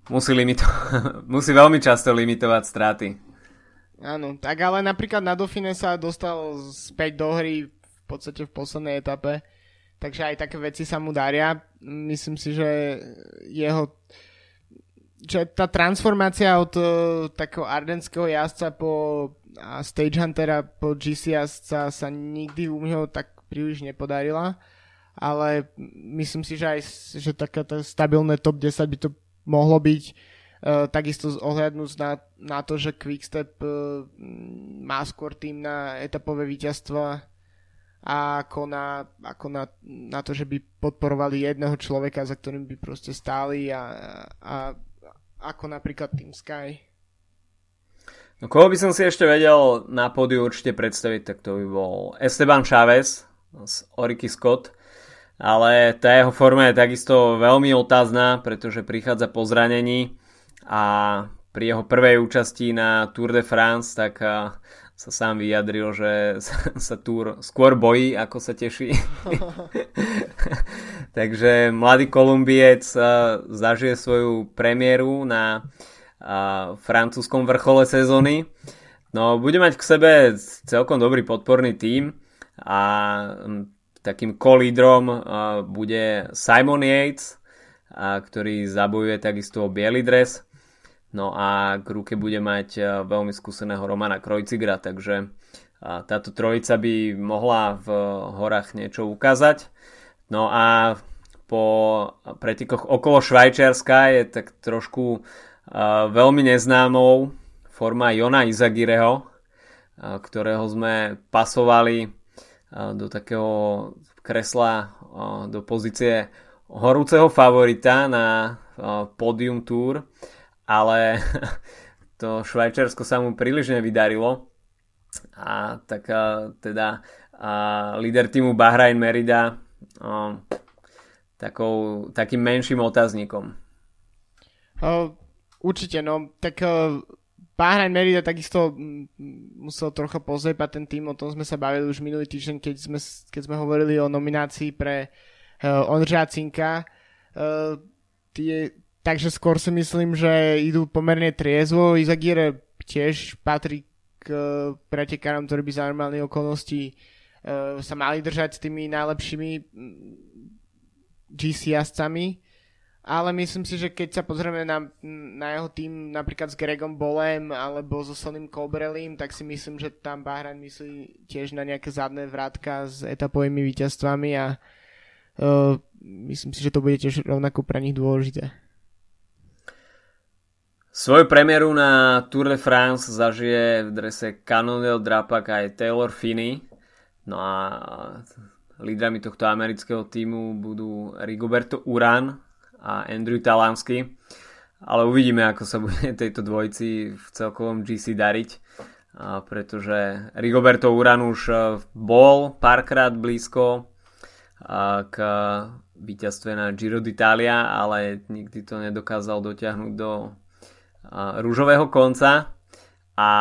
musí, limito- musí veľmi často limitovať straty. Áno, tak ale napríklad na Dauphine sa dostal späť do hry v podstate v poslednej etape, takže aj také veci sa mu daria. Myslím si, že jeho že tá transformácia od uh, takého ardenského jazdca po a stage huntera po GC jazdca sa nikdy u mňa tak príliš nepodarila, ale myslím si, že aj že taká stabilné top 10 by to mohlo byť. Uh, takisto ohľadnúť na, na to, že Quickstep uh, má skôr tým na etapové víťazstva ako na, ako na, na to, že by podporovali jedného človeka, za ktorým by proste stáli a, a ako napríklad Team Sky. No koho by som si ešte vedel na pódiu určite predstaviť, tak to by bol Esteban Chávez z Oriky Scott ale tá jeho forma je takisto veľmi otázna, pretože prichádza po zranení a pri jeho prvej účasti na Tour de France tak sa sám vyjadril, že sa Tour skôr bojí, ako sa teší. Takže mladý Kolumbiec zažije svoju premiéru na francúzskom vrchole sezóny. No, bude mať k sebe celkom dobrý podporný tím a takým kolídrom bude Simon Yates, ktorý zabojuje takisto o biely dres. No a k ruke bude mať veľmi skúseného Romana Krojcigra, takže táto trojica by mohla v horách niečo ukázať. No a po pretekoch okolo Švajčiarska je tak trošku veľmi neznámou forma Jona Izagireho, ktorého sme pasovali do takého kresla do pozície horúceho favorita na podium tour, ale to Švajčiarsko sa mu príliš nevydarilo a tak teda a líder týmu Bahrain Merida takou, takým menším otáznikom. Uh, určite, no, tak uh, Bahrain Merida takisto musel trocha pozrieť ten tým, o tom sme sa bavili už minulý týždeň, keď sme, keď sme hovorili o nominácii pre uh, Ondřeja Cinka. Uh, tie, takže skôr si myslím, že idú pomerne triezvo. Izagire tiež patrí k uh, pretekárom, ktorí by za normálne okolnosti uh, sa mali držať s tými najlepšími GC jazdcami, ale myslím si, že keď sa pozrieme na, na jeho tým napríklad s Gregom Bolem alebo so Sonym Colbrellim, tak si myslím, že tam Bahrain myslí tiež na nejaké zadné vrátka s etapovými víťazstvami a uh, myslím si, že to bude tiež rovnako pre nich dôležité. Svoju premiéru na Tour de France zažije v drese Cannondale Drapak aj Taylor Finney. No a lídrami tohto amerického týmu budú Rigoberto Uran a Andrew Talansky. Ale uvidíme, ako sa bude tejto dvojci v celkovom GC dariť. Pretože Rigoberto Uran už e, bol párkrát blízko k víťazstve na Giro d'Italia, ale nikdy to nedokázal dotiahnuť do rúžového konca a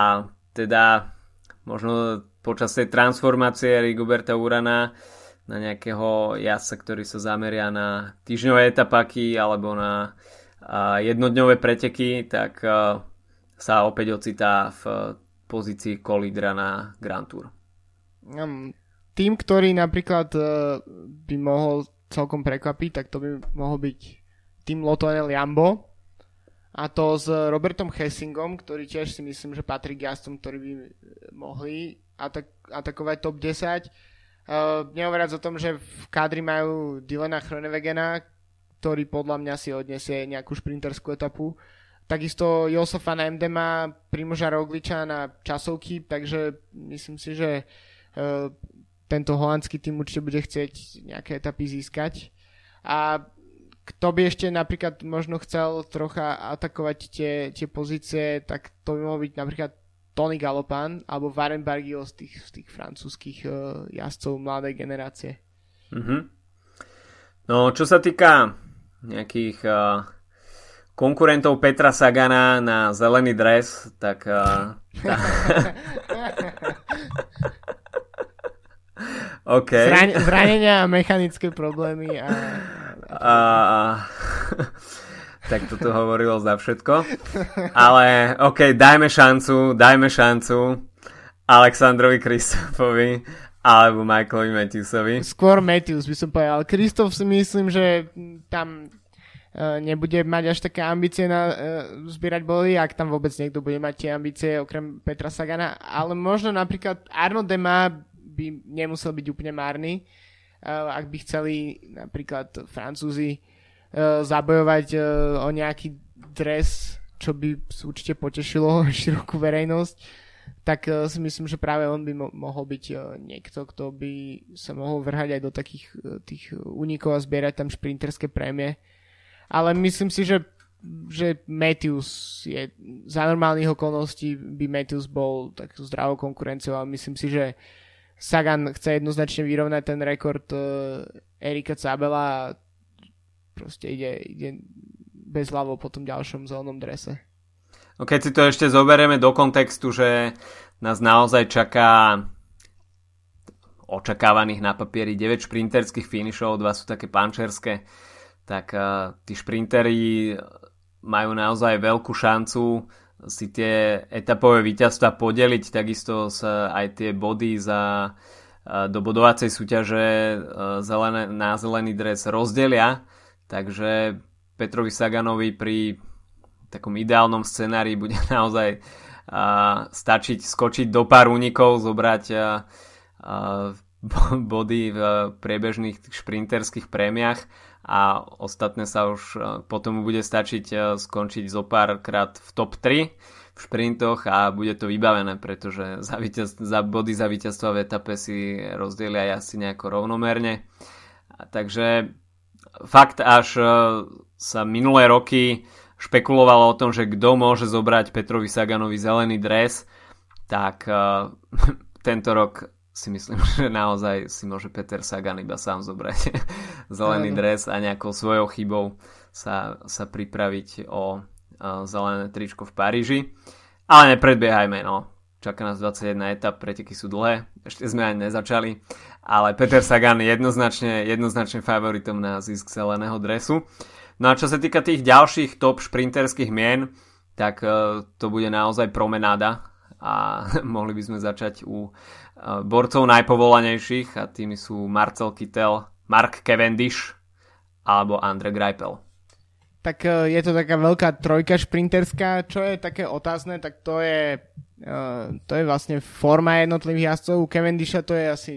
teda možno počas tej transformácie Rigoberta Urana na nejakého jazdca, ktorý sa zameria na týždňové etapaky alebo na jednodňové preteky, tak sa opäť ocitá v pozícii kolídra na Grand Tour. Tým, ktorý napríklad e, by mohol celkom prekvapiť, tak to by mohol byť tým Lotto Jambo, a to s Robertom Hessingom, ktorý tiež si myslím, že patrí k jazdcom, ktorí by mohli atak- atakovať top 10. Uh, nehovoriac o tom, že v kádri majú Dylana Chronevegena, ktorý podľa mňa si odniesie nejakú šprinterskú etapu. Takisto Josefa na MD má Primoža Rogliča na časovky, takže myslím si, že uh, tento holandský tým určite bude chcieť nejaké etapy získať. A kto by ešte napríklad možno chcel trocha atakovať tie, tie pozície, tak to by mohol byť napríklad Tony Galopan alebo Warren Barguil z tých, z tých francúzských uh, jazdcov mladej generácie. Mm-hmm. No, čo sa týka nejakých uh, konkurentov Petra Sagana na zelený dres, tak... Uh, tá... okay. Zran- zranenia a mechanické problémy a a, tak toto hovorilo za všetko. Ale ok, dajme šancu, dajme šancu Aleksandrovi Kristofovi alebo Michaelovi Matthewsovi. Skôr Matthews by som povedal. Kristof si myslím, že tam uh, nebude mať až také ambície na uh, zbierať body, ak tam vôbec niekto bude mať tie ambície okrem Petra Sagana, ale možno napríklad Arno Dema by nemusel byť úplne márny ak by chceli napríklad Francúzi e, zabojovať e, o nejaký dres, čo by určite potešilo širokú verejnosť, tak e, si myslím, že práve on by mo- mohol byť niekto, kto by sa mohol vrhať aj do takých tých únikov a zbierať tam šprinterské prémie. Ale myslím si, že že Matthews je za normálnych okolností by Matthews bol tak zdravou konkurenciou a myslím si, že Sagan chce jednoznačne vyrovnať ten rekord uh, Erika Cabela a proste ide, ide bez hlavo po tom ďalšom zelenom drese. No keď si to ešte zoberieme do kontextu, že nás naozaj čaká očakávaných na papieri 9 šprinterských finišov, dva sú také pančerské, tak uh, tí šprinteri majú naozaj veľkú šancu si tie etapové víťazstva podeliť, takisto sa aj tie body za do bodovacej súťaže zelené, na zelený dres rozdelia, takže Petrovi Saganovi pri takom ideálnom scenári bude naozaj stačiť skočiť do pár únikov, zobrať body v priebežných šprinterských prémiách a ostatné sa už e, potom bude stačiť e, skončiť zo pár krát v top 3 v šprintoch a bude to vybavené, pretože za, víťaz, za body za víťazstvo v etape si rozdelia asi nejako rovnomerne. Takže fakt až uh, sa minulé roky špekulovalo o tom, že kto môže zobrať Petrovi Saganovi zelený dres, tak tento rok si myslím, že naozaj si môže Peter Sagan iba sám zobrať zelený dres a nejakou svojou chybou sa, sa pripraviť o zelené tričko v Paríži. Ale nepredbiehajme, no. Čaká nás 21 etap, preteky sú dlhé, ešte sme ani nezačali, ale Peter Sagan je jednoznačne, jednoznačne favoritom na zisk zeleného dresu. No a čo sa týka tých ďalších top šprinterských mien, tak uh, to bude naozaj promenáda a mohli by sme začať u borcov najpovolanejších a tými sú Marcel Kittel, Mark Cavendish alebo Andre Greipel tak uh, je to taká veľká trojka šprinterská. Čo je také otázne, tak to je, uh, to je vlastne forma jednotlivých jazdcov. U Cavendisha to je asi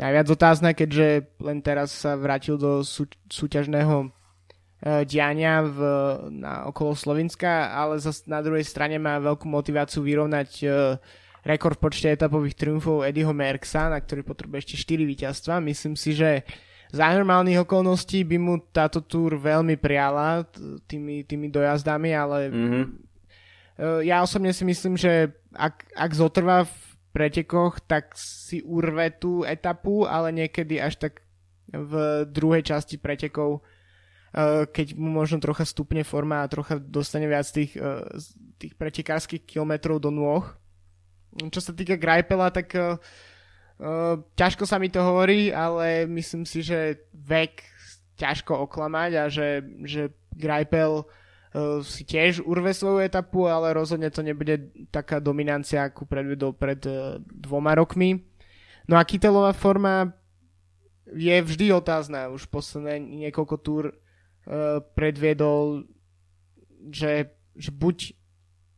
najviac otázne, keďže len teraz sa vrátil do sú, súťažného uh, diania v, na okolo Slovenska, ale zase na druhej strane má veľkú motiváciu vyrovnať uh, rekord v počte etapových triumfov Eddieho Merksa, na ktorý potrebuje ešte 4 víťazstva. Myslím si, že za normálnych okolností by mu táto túr veľmi priala tými, tými dojazdami, ale mm-hmm. ja osobne si myslím, že ak, ak zotrvá v pretekoch, tak si urve tú etapu, ale niekedy až tak v druhej časti pretekov, e, keď mu možno trocha stupne forma a trocha dostane viac tých, e, tých pretekárskych kilometrov do nôh. Čo sa týka Greipela, tak Uh, ťažko sa mi to hovorí, ale myslím si, že vek ťažko oklamať a že, že Greipel uh, si tiež urve svoju etapu, ale rozhodne to nebude taká dominancia, akú predvedol pred dvoma rokmi. No a Kytelová forma je vždy otázna. Už posledné niekoľko túr predviedol, že, že buď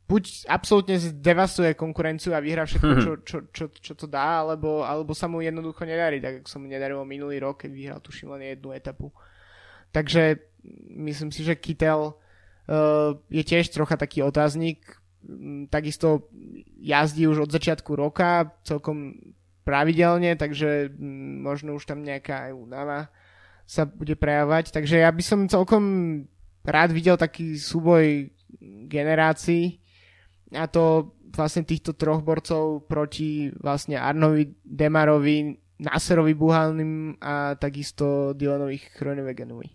buď absolútne devastuje konkurenciu a vyhrá všetko, čo, čo, čo, čo to dá, alebo, alebo sa mu jednoducho nedarí, tak ako sa mu nedarilo minulý rok, keď vyhral tuším len jednu etapu. Takže myslím si, že Kittel uh, je tiež trocha taký otáznik. Mm, takisto jazdí už od začiatku roka celkom pravidelne, takže mm, možno už tam nejaká aj únava sa bude prejavovať. Takže ja by som celkom rád videl taký súboj generácií, a to vlastne týchto troch borcov proti vlastne Arnovi Demarovi, Nasserovi Buhalnim a takisto Dylanovi Chronewegenovi.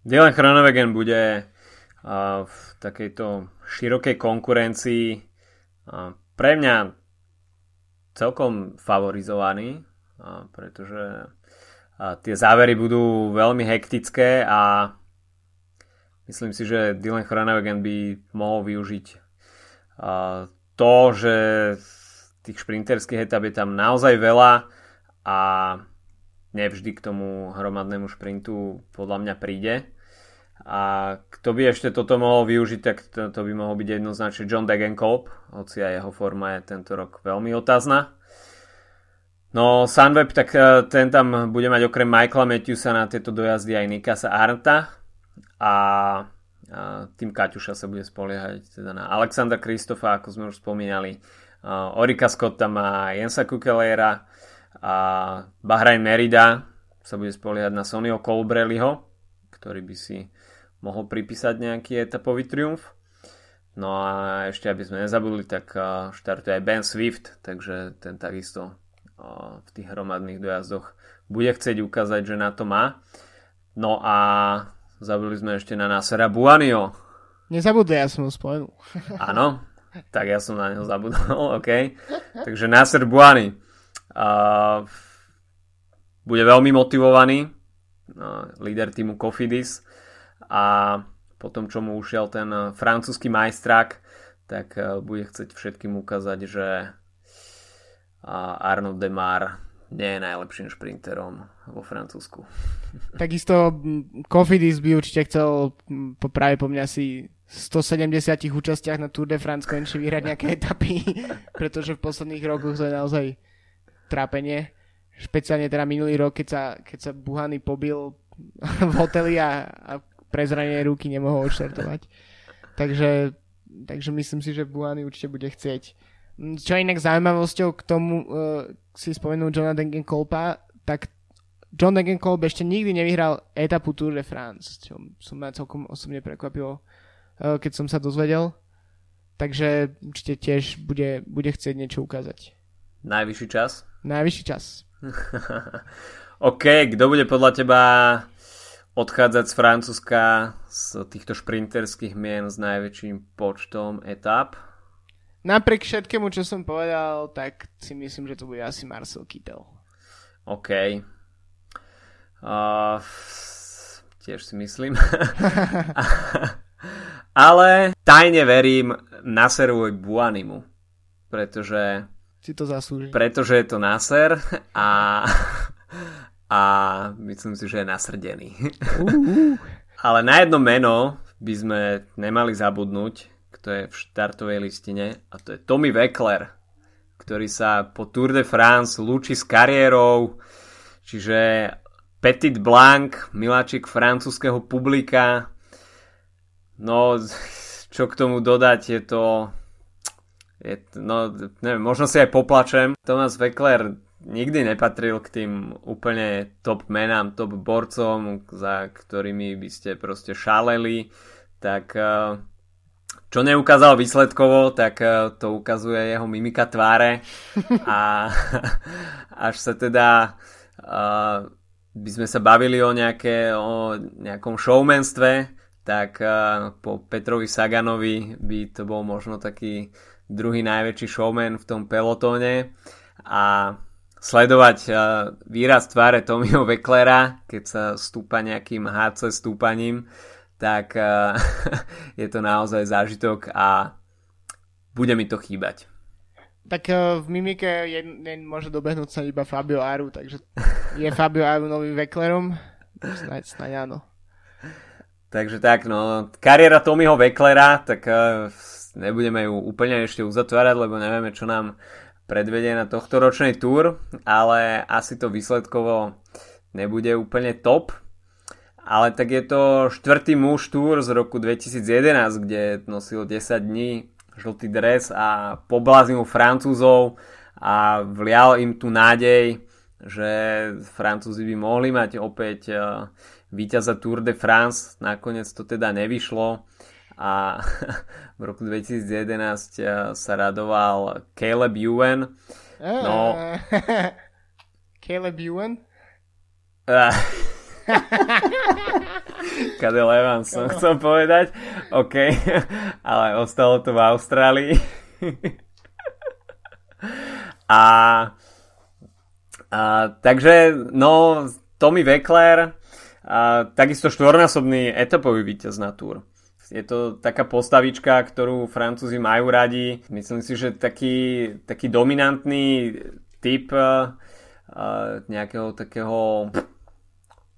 Dylan Chronewegen bude v takejto širokej konkurencii pre mňa celkom favorizovaný, pretože tie závery budú veľmi hektické a Myslím si, že Dylan Chronewegen by mohol využiť to, že tých šprinterských etap je tam naozaj veľa a nevždy k tomu hromadnému šprintu podľa mňa príde. A kto by ešte toto mohol využiť, tak to, to by mohol byť jednoznačne John Degenkolb, hoci aj jeho forma je tento rok veľmi otázna. No Sunweb, tak e, ten tam bude mať okrem Michaela Matthewsa na tieto dojazdy aj Nikasa Arnta, a, a tým Kaťuša sa bude spoliehať teda na Alexandra Kristofa, ako sme už spomínali. Uh, Orika Scotta má Jensa Kukelera a Bahrain Merida sa bude spoliehať na Sonio Colbrelliho, ktorý by si mohol pripísať nejaký etapový triumf. No a ešte aby sme nezabudli, tak štartuje aj Ben Swift, takže ten takisto v tých hromadných dojazdoch bude chcieť ukázať, že na to má. No a Zabudli sme ešte na Nasera Buanio. Nezabudli, ja som ho spomenul. Áno, tak ja som na neho zabudol, OK. Takže Nasser Buani uh, bude veľmi motivovaný, uh, líder týmu Kofidis a potom, čo mu ušiel ten francúzsky majstrák, tak uh, bude chcieť všetkým ukázať, že uh, Arnaud Demar nie je najlepším šprinterom vo Francúzsku. Takisto Kofidis by určite chcel po, práve po mňa si 170 účastiach na Tour de France konečne vyhrať nejaké etapy, pretože v posledných rokoch to je naozaj trápenie. Špeciálne teda minulý rok, keď sa, keď sa Buhany pobil v hoteli a, a pre zranenie ruky nemohol odštartovať. Takže, takže myslím si, že Buhany určite bude chcieť čo inak zaujímavosťou k tomu, uh, si spomenul Johna Dengenkolpa, tak John Degenkolb ešte nikdy nevyhral etapu Tour de France, čo som ma celkom osobne prekvapilo, uh, keď som sa dozvedel. Takže určite tiež bude, bude chcieť niečo ukázať. Najvyšší čas? Najvyšší čas. OK, kto bude podľa teba odchádzať z Francúzska z týchto šprinterských mien s najväčším počtom etap? Napriek všetkému, čo som povedal, tak si myslím, že to bude asi Marcel Kittel. OK. Uh, tiež si myslím. Ale tajne verím Naserovi Buanimu, pretože si to zaslúži. Pretože je to Naser a, a myslím si, že je nasrdený. Uh. Ale na jedno meno by sme nemali zabudnúť, kto je v štartovej listine a to je Tommy Weckler, ktorý sa po Tour de France lúči s kariérou, čiže Petit Blanc, miláčik francúzského publika. No, čo k tomu dodať, je to... Je, no, neviem, možno si aj poplačem. Thomas Weckler nikdy nepatril k tým úplne top menám, top borcom, za ktorými by ste proste šaleli. Tak eh, čo neukázal výsledkovo, tak eh, to ukazuje jeho mimika tváre. A až sa teda uh, by sme sa bavili o, nejaké, o nejakom showmanstve, tak uh, po Petrovi Saganovi by to bol možno taký druhý najväčší showman v tom pelotóne a sledovať uh, výraz tváre Tommyho Wecklera, keď sa stúpa nejakým HC stúpaním, tak uh, je to naozaj zážitok a bude mi to chýbať. Tak uh, v mimike jeden môže dobehnúť sa iba Fabio Aru, takže je Fabio Aru novým Wecklerom? Snáď, snáď áno. Takže tak, no, kariéra Tommyho Wecklera, tak uh, nebudeme ju úplne ešte uzatvárať, lebo nevieme, čo nám predvedie na tohto ročnej túr, ale asi to výsledkovo nebude úplne top. Ale tak je to štvrtý muž túr z roku 2011, kde nosil 10 dní žltý dres a pobláznil Francúzov a vlial im tu nádej, že Francúzi by mohli mať opäť uh, víťaza Tour de France. Nakoniec to teda nevyšlo a v roku 2011 uh, sa radoval Caleb Ewan. No, Caleb Ewan? Kadel Evans som chcel povedať. OK, ale ostalo to v Austrálii. a, a takže, no, Tommy Weckler, a, takisto štvornásobný etapový víťaz na túr. Je to taká postavička, ktorú Francúzi majú radi. Myslím si, že taký, taký dominantný typ uh, nejakého takého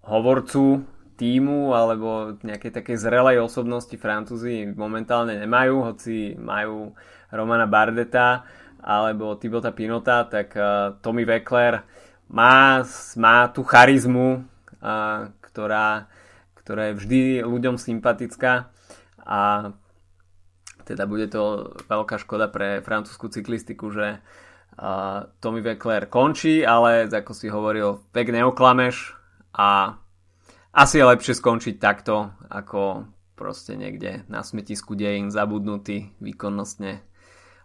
hovorcu týmu alebo nejakej takej zrelej osobnosti Francúzi momentálne nemajú, hoci majú Romana Bardeta alebo Tibota Pinota, tak uh, Tommy Weckler má, má tú charizmu, uh, ktorá, ktorá je vždy ľuďom sympatická a teda bude to veľká škoda pre francúzsku cyklistiku, že uh, Tommy Weckler končí, ale ako si hovoril, vek neoklameš a asi je lepšie skončiť takto, ako proste niekde na smetisku dejín zabudnutý výkonnostne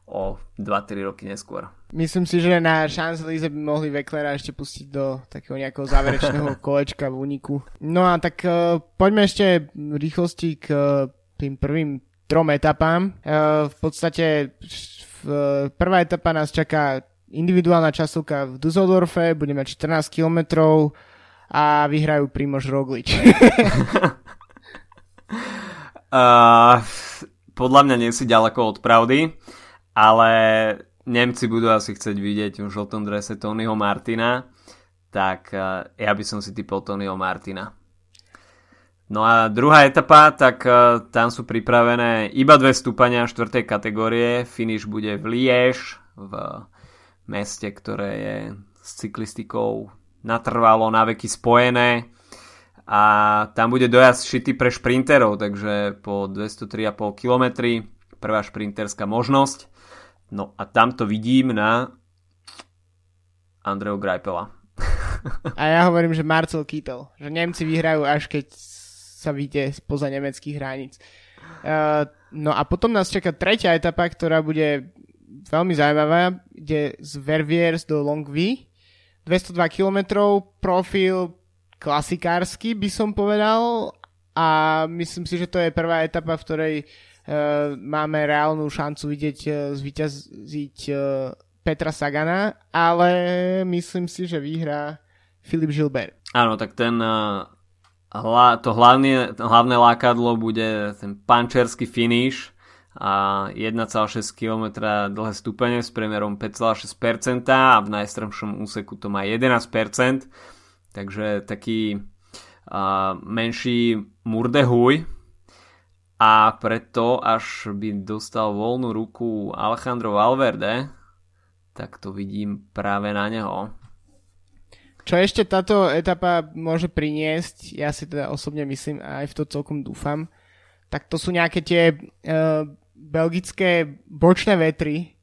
o 2-3 roky neskôr. Myslím si, že na Champs-Élysées by mohli Veclera ešte pustiť do takého nejakého záverečného kolečka v úniku. No a tak uh, poďme ešte v rýchlosti k uh, tým prvým trom etapám. Uh, v podstate uh, prvá etapa nás čaká individuálna časovka v Dusseldorfe, bude mať 14 kilometrov, a vyhrajú Primož Roglič. uh, podľa mňa nie si ďaleko od pravdy, ale Nemci budú asi chcieť vidieť v žltom drese Tonyho Martina, tak uh, ja by som si typol Tonyho Martina. No a druhá etapa, tak uh, tam sú pripravené iba dve stúpania štvrtej kategórie. Finish bude v Liège, v meste, ktoré je s cyklistikou natrvalo na veky spojené a tam bude dojazd šity pre šprinterov, takže po 203,5 km prvá šprinterská možnosť. No a tam to vidím na Andreu Greipela. A ja hovorím, že Marcel Kittel. Že Nemci vyhrajú až keď sa vyjde spoza nemeckých hraníc. Uh, no a potom nás čaká tretia etapa, ktorá bude veľmi zaujímavá. Ide z Verviers do Longwy. 202 km, profil klasikársky by som povedal a myslím si, že to je prvá etapa, v ktorej uh, máme reálnu šancu vidieť uh, zvíťaziť uh, Petra Sagana, ale myslím si, že vyhrá Filip Gilbert. Áno, tak ten uh, hla, to hlavne, hlavné lákadlo bude ten pančerský finish a 1,6 km dlhé stupene s priemerom 5,6% a v najstrmšom úseku to má 11%, takže taký uh, menší murdehuj a preto až by dostal voľnú ruku Alejandro Valverde, tak to vidím práve na neho. Čo ešte táto etapa môže priniesť, ja si teda osobne myslím a aj v to celkom dúfam, tak to sú nejaké tie uh, belgické bočné vetry,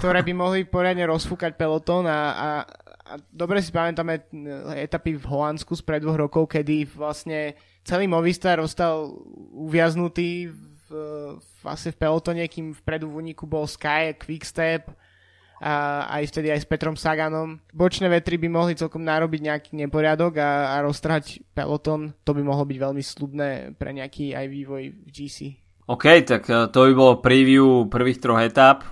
ktoré by mohli poriadne rozfúkať pelotón a, a, a dobre si pamätáme etapy v Holandsku z pred dvoch rokov, kedy vlastne celý Movistar ostal uviaznutý v, vlastne v pelotone, kým vpredu v úniku bol Sky, Quickstep, a aj vtedy aj s Petrom Saganom. Bočné vetry by mohli celkom narobiť nejaký neporiadok a, a roztrhať peloton. To by mohlo byť veľmi slubné pre nejaký aj vývoj v GC. OK, tak e, to by bolo preview prvých troch etap.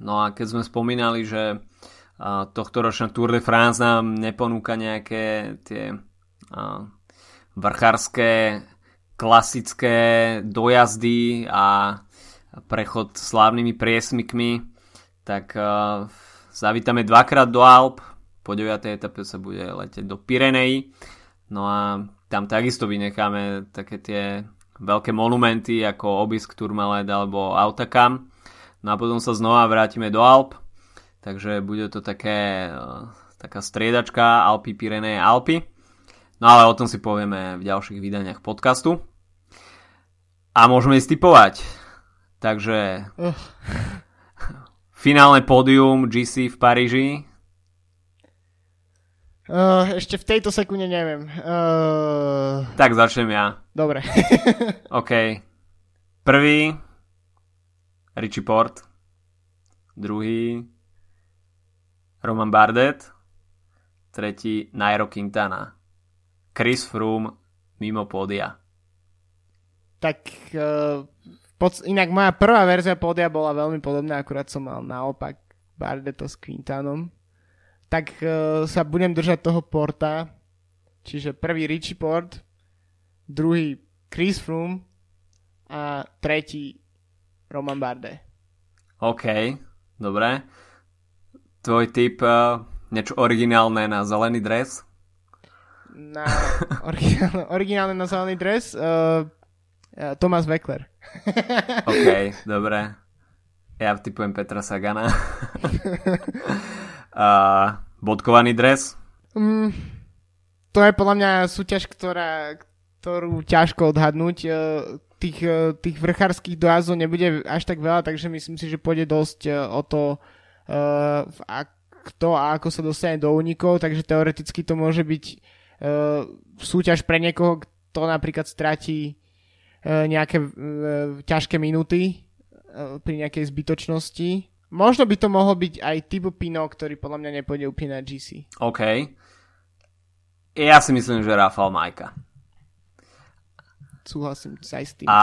No a keď sme spomínali, že e, tohto ročná Tour de France nám neponúka nejaké tie uh, vrchárske klasické dojazdy a prechod slávnymi priesmykmi, tak zavítame dvakrát do Alp, po 9. etape sa bude leteť do Pirenei, no a tam takisto vynecháme také tie veľké monumenty ako Obisk Tourmalet alebo Autakam, no a potom sa znova vrátime do Alp, takže bude to také, uh, taká striedačka Alpy, Pireneje, Alpy. No ale o tom si povieme v ďalších vydaniach podcastu. A môžeme ísť typovať. Takže... Uh. Finálne pódium GC v Paríži. Uh, ešte v tejto sekunde neviem. Uh... Tak začnem ja. Dobre. OK. Prvý Richie Port. Druhý Roman Bardet. Tretí Nairo Quintana. Chris Froome mimo pódia. Tak uh, pod, inak moja prvá verzia pódia bola veľmi podobná, akurát som mal naopak Bardeto s Quintanom. Tak uh, sa budem držať toho porta, čiže prvý Richie Port, druhý Chris Froome a tretí Roman Bardet. OK, dobre. Tvoj typ uh, niečo originálne na zelený dres? Na originálne, originálne na zelený dres? Uh, uh, Thomas Weckler. OK, dobre. Ja typujem Petra Sagana. uh, bodkovaný dres? Mm, to je podľa mňa súťaž, ktorá, ktorú ťažko odhadnúť. Uh, tých, uh, tých vrchárských dojazdov nebude až tak veľa, takže myslím si, že pôjde dosť uh, o to, a kto a ako sa dostane do únikov, takže teoreticky to môže byť súťaž pre niekoho, kto napríklad stratí E, nejaké e, ťažké minúty e, pri nejakej zbytočnosti. Možno by to mohol byť aj Tibo Pino, ktorý podľa mňa nepôjde úplne na GC. OK. Ja si myslím, že Rafal Majka. Súhlasím aj s tým. A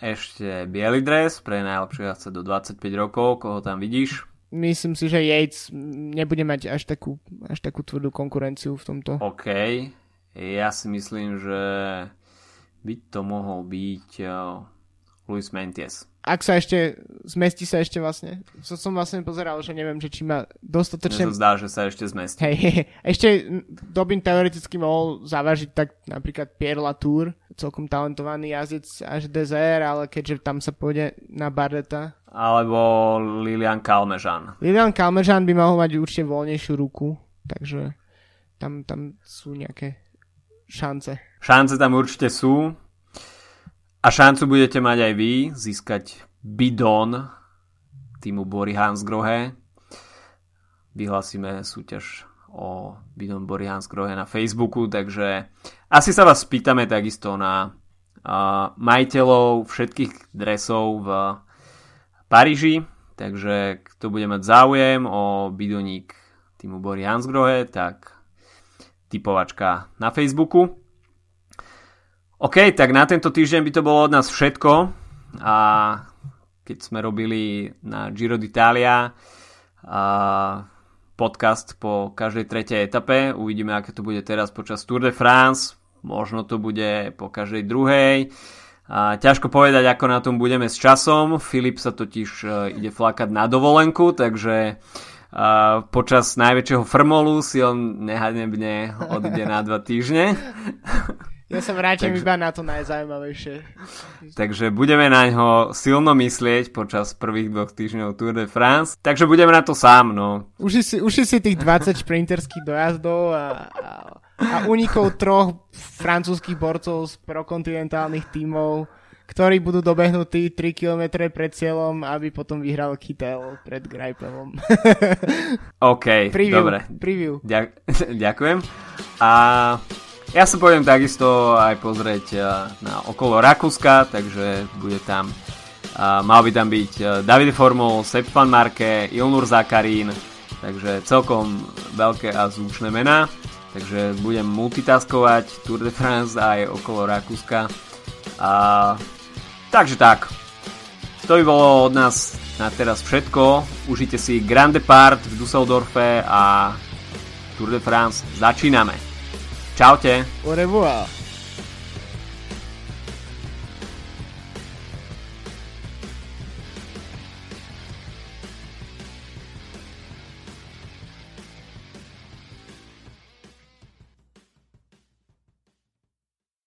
ešte biely dres pre najlepšieho jazdca do 25 rokov, koho tam vidíš? Myslím si, že Yates nebude mať až takú, až takú tvrdú konkurenciu v tomto. OK. Ja si myslím, že by to mohol byť uh, Luis Menties. Ak sa ešte, zmestí sa ešte vlastne, so som vlastne pozeral, že neviem, že či má dostatočne... Mne zdá, že sa ešte zmestí. Hej, ešte Dobin teoreticky mohol zavážiť tak napríklad Pierre Latour, celkom talentovaný jazdec až Dezer, ale keďže tam sa pôjde na Bardeta. Alebo Lilian Kalmežan. Lilian Kalmežan by mohol mať určite voľnejšiu ruku, takže tam, tam sú nejaké šance. Šance tam určite sú. A šancu budete mať aj vy získať bidon týmu Bory Hansgrohe. Vyhlasíme súťaž o Bidon Borians Grohe na Facebooku, takže asi sa vás spýtame takisto na uh, majiteľov všetkých dresov v Paríži, takže kto bude mať záujem o bidoník týmu Bory Hansgrohe, tak typovačka na Facebooku. OK, tak na tento týždeň by to bolo od nás všetko a keď sme robili na Giro d'Italia a podcast po každej tretej etape. Uvidíme, aké to bude teraz počas Tour de France. Možno to bude po každej druhej. A ťažko povedať, ako na tom budeme s časom. Filip sa totiž uh, ide flakať na dovolenku, takže uh, počas najväčšieho frmolu si on nehanebne odíde na dva týždne. Ja sa vrátim takže, iba na to najzaujímavejšie. Takže budeme na ňo silno myslieť počas prvých dvoch týždňov Tour de France. Takže budeme na to sám, no. Uži si, uži si tých 20 šprinterských dojazdov a, a, a unikov troch francúzských borcov z prokontinentálnych tímov, ktorí budú dobehnutí 3 km pred cieľom, aby potom vyhral Kittel pred Greipelom. OK, preview, dobre. Preview. Ďak, ďakujem. A ja sa pôjdem takisto aj pozrieť eh, na okolo Rakúska, takže bude tam mal by tam byť uh, David Formol, Sepp Van Marke, Ilnur Zakarín, takže celkom veľké a zvučné mená. Takže budem multitaskovať Tour de France aj okolo Rakúska. A, takže tak. To by bolo od nás na teraz všetko. Užite si Grande Part v Dusseldorfe a Tour de France začíname. Ciao a. Au revoir.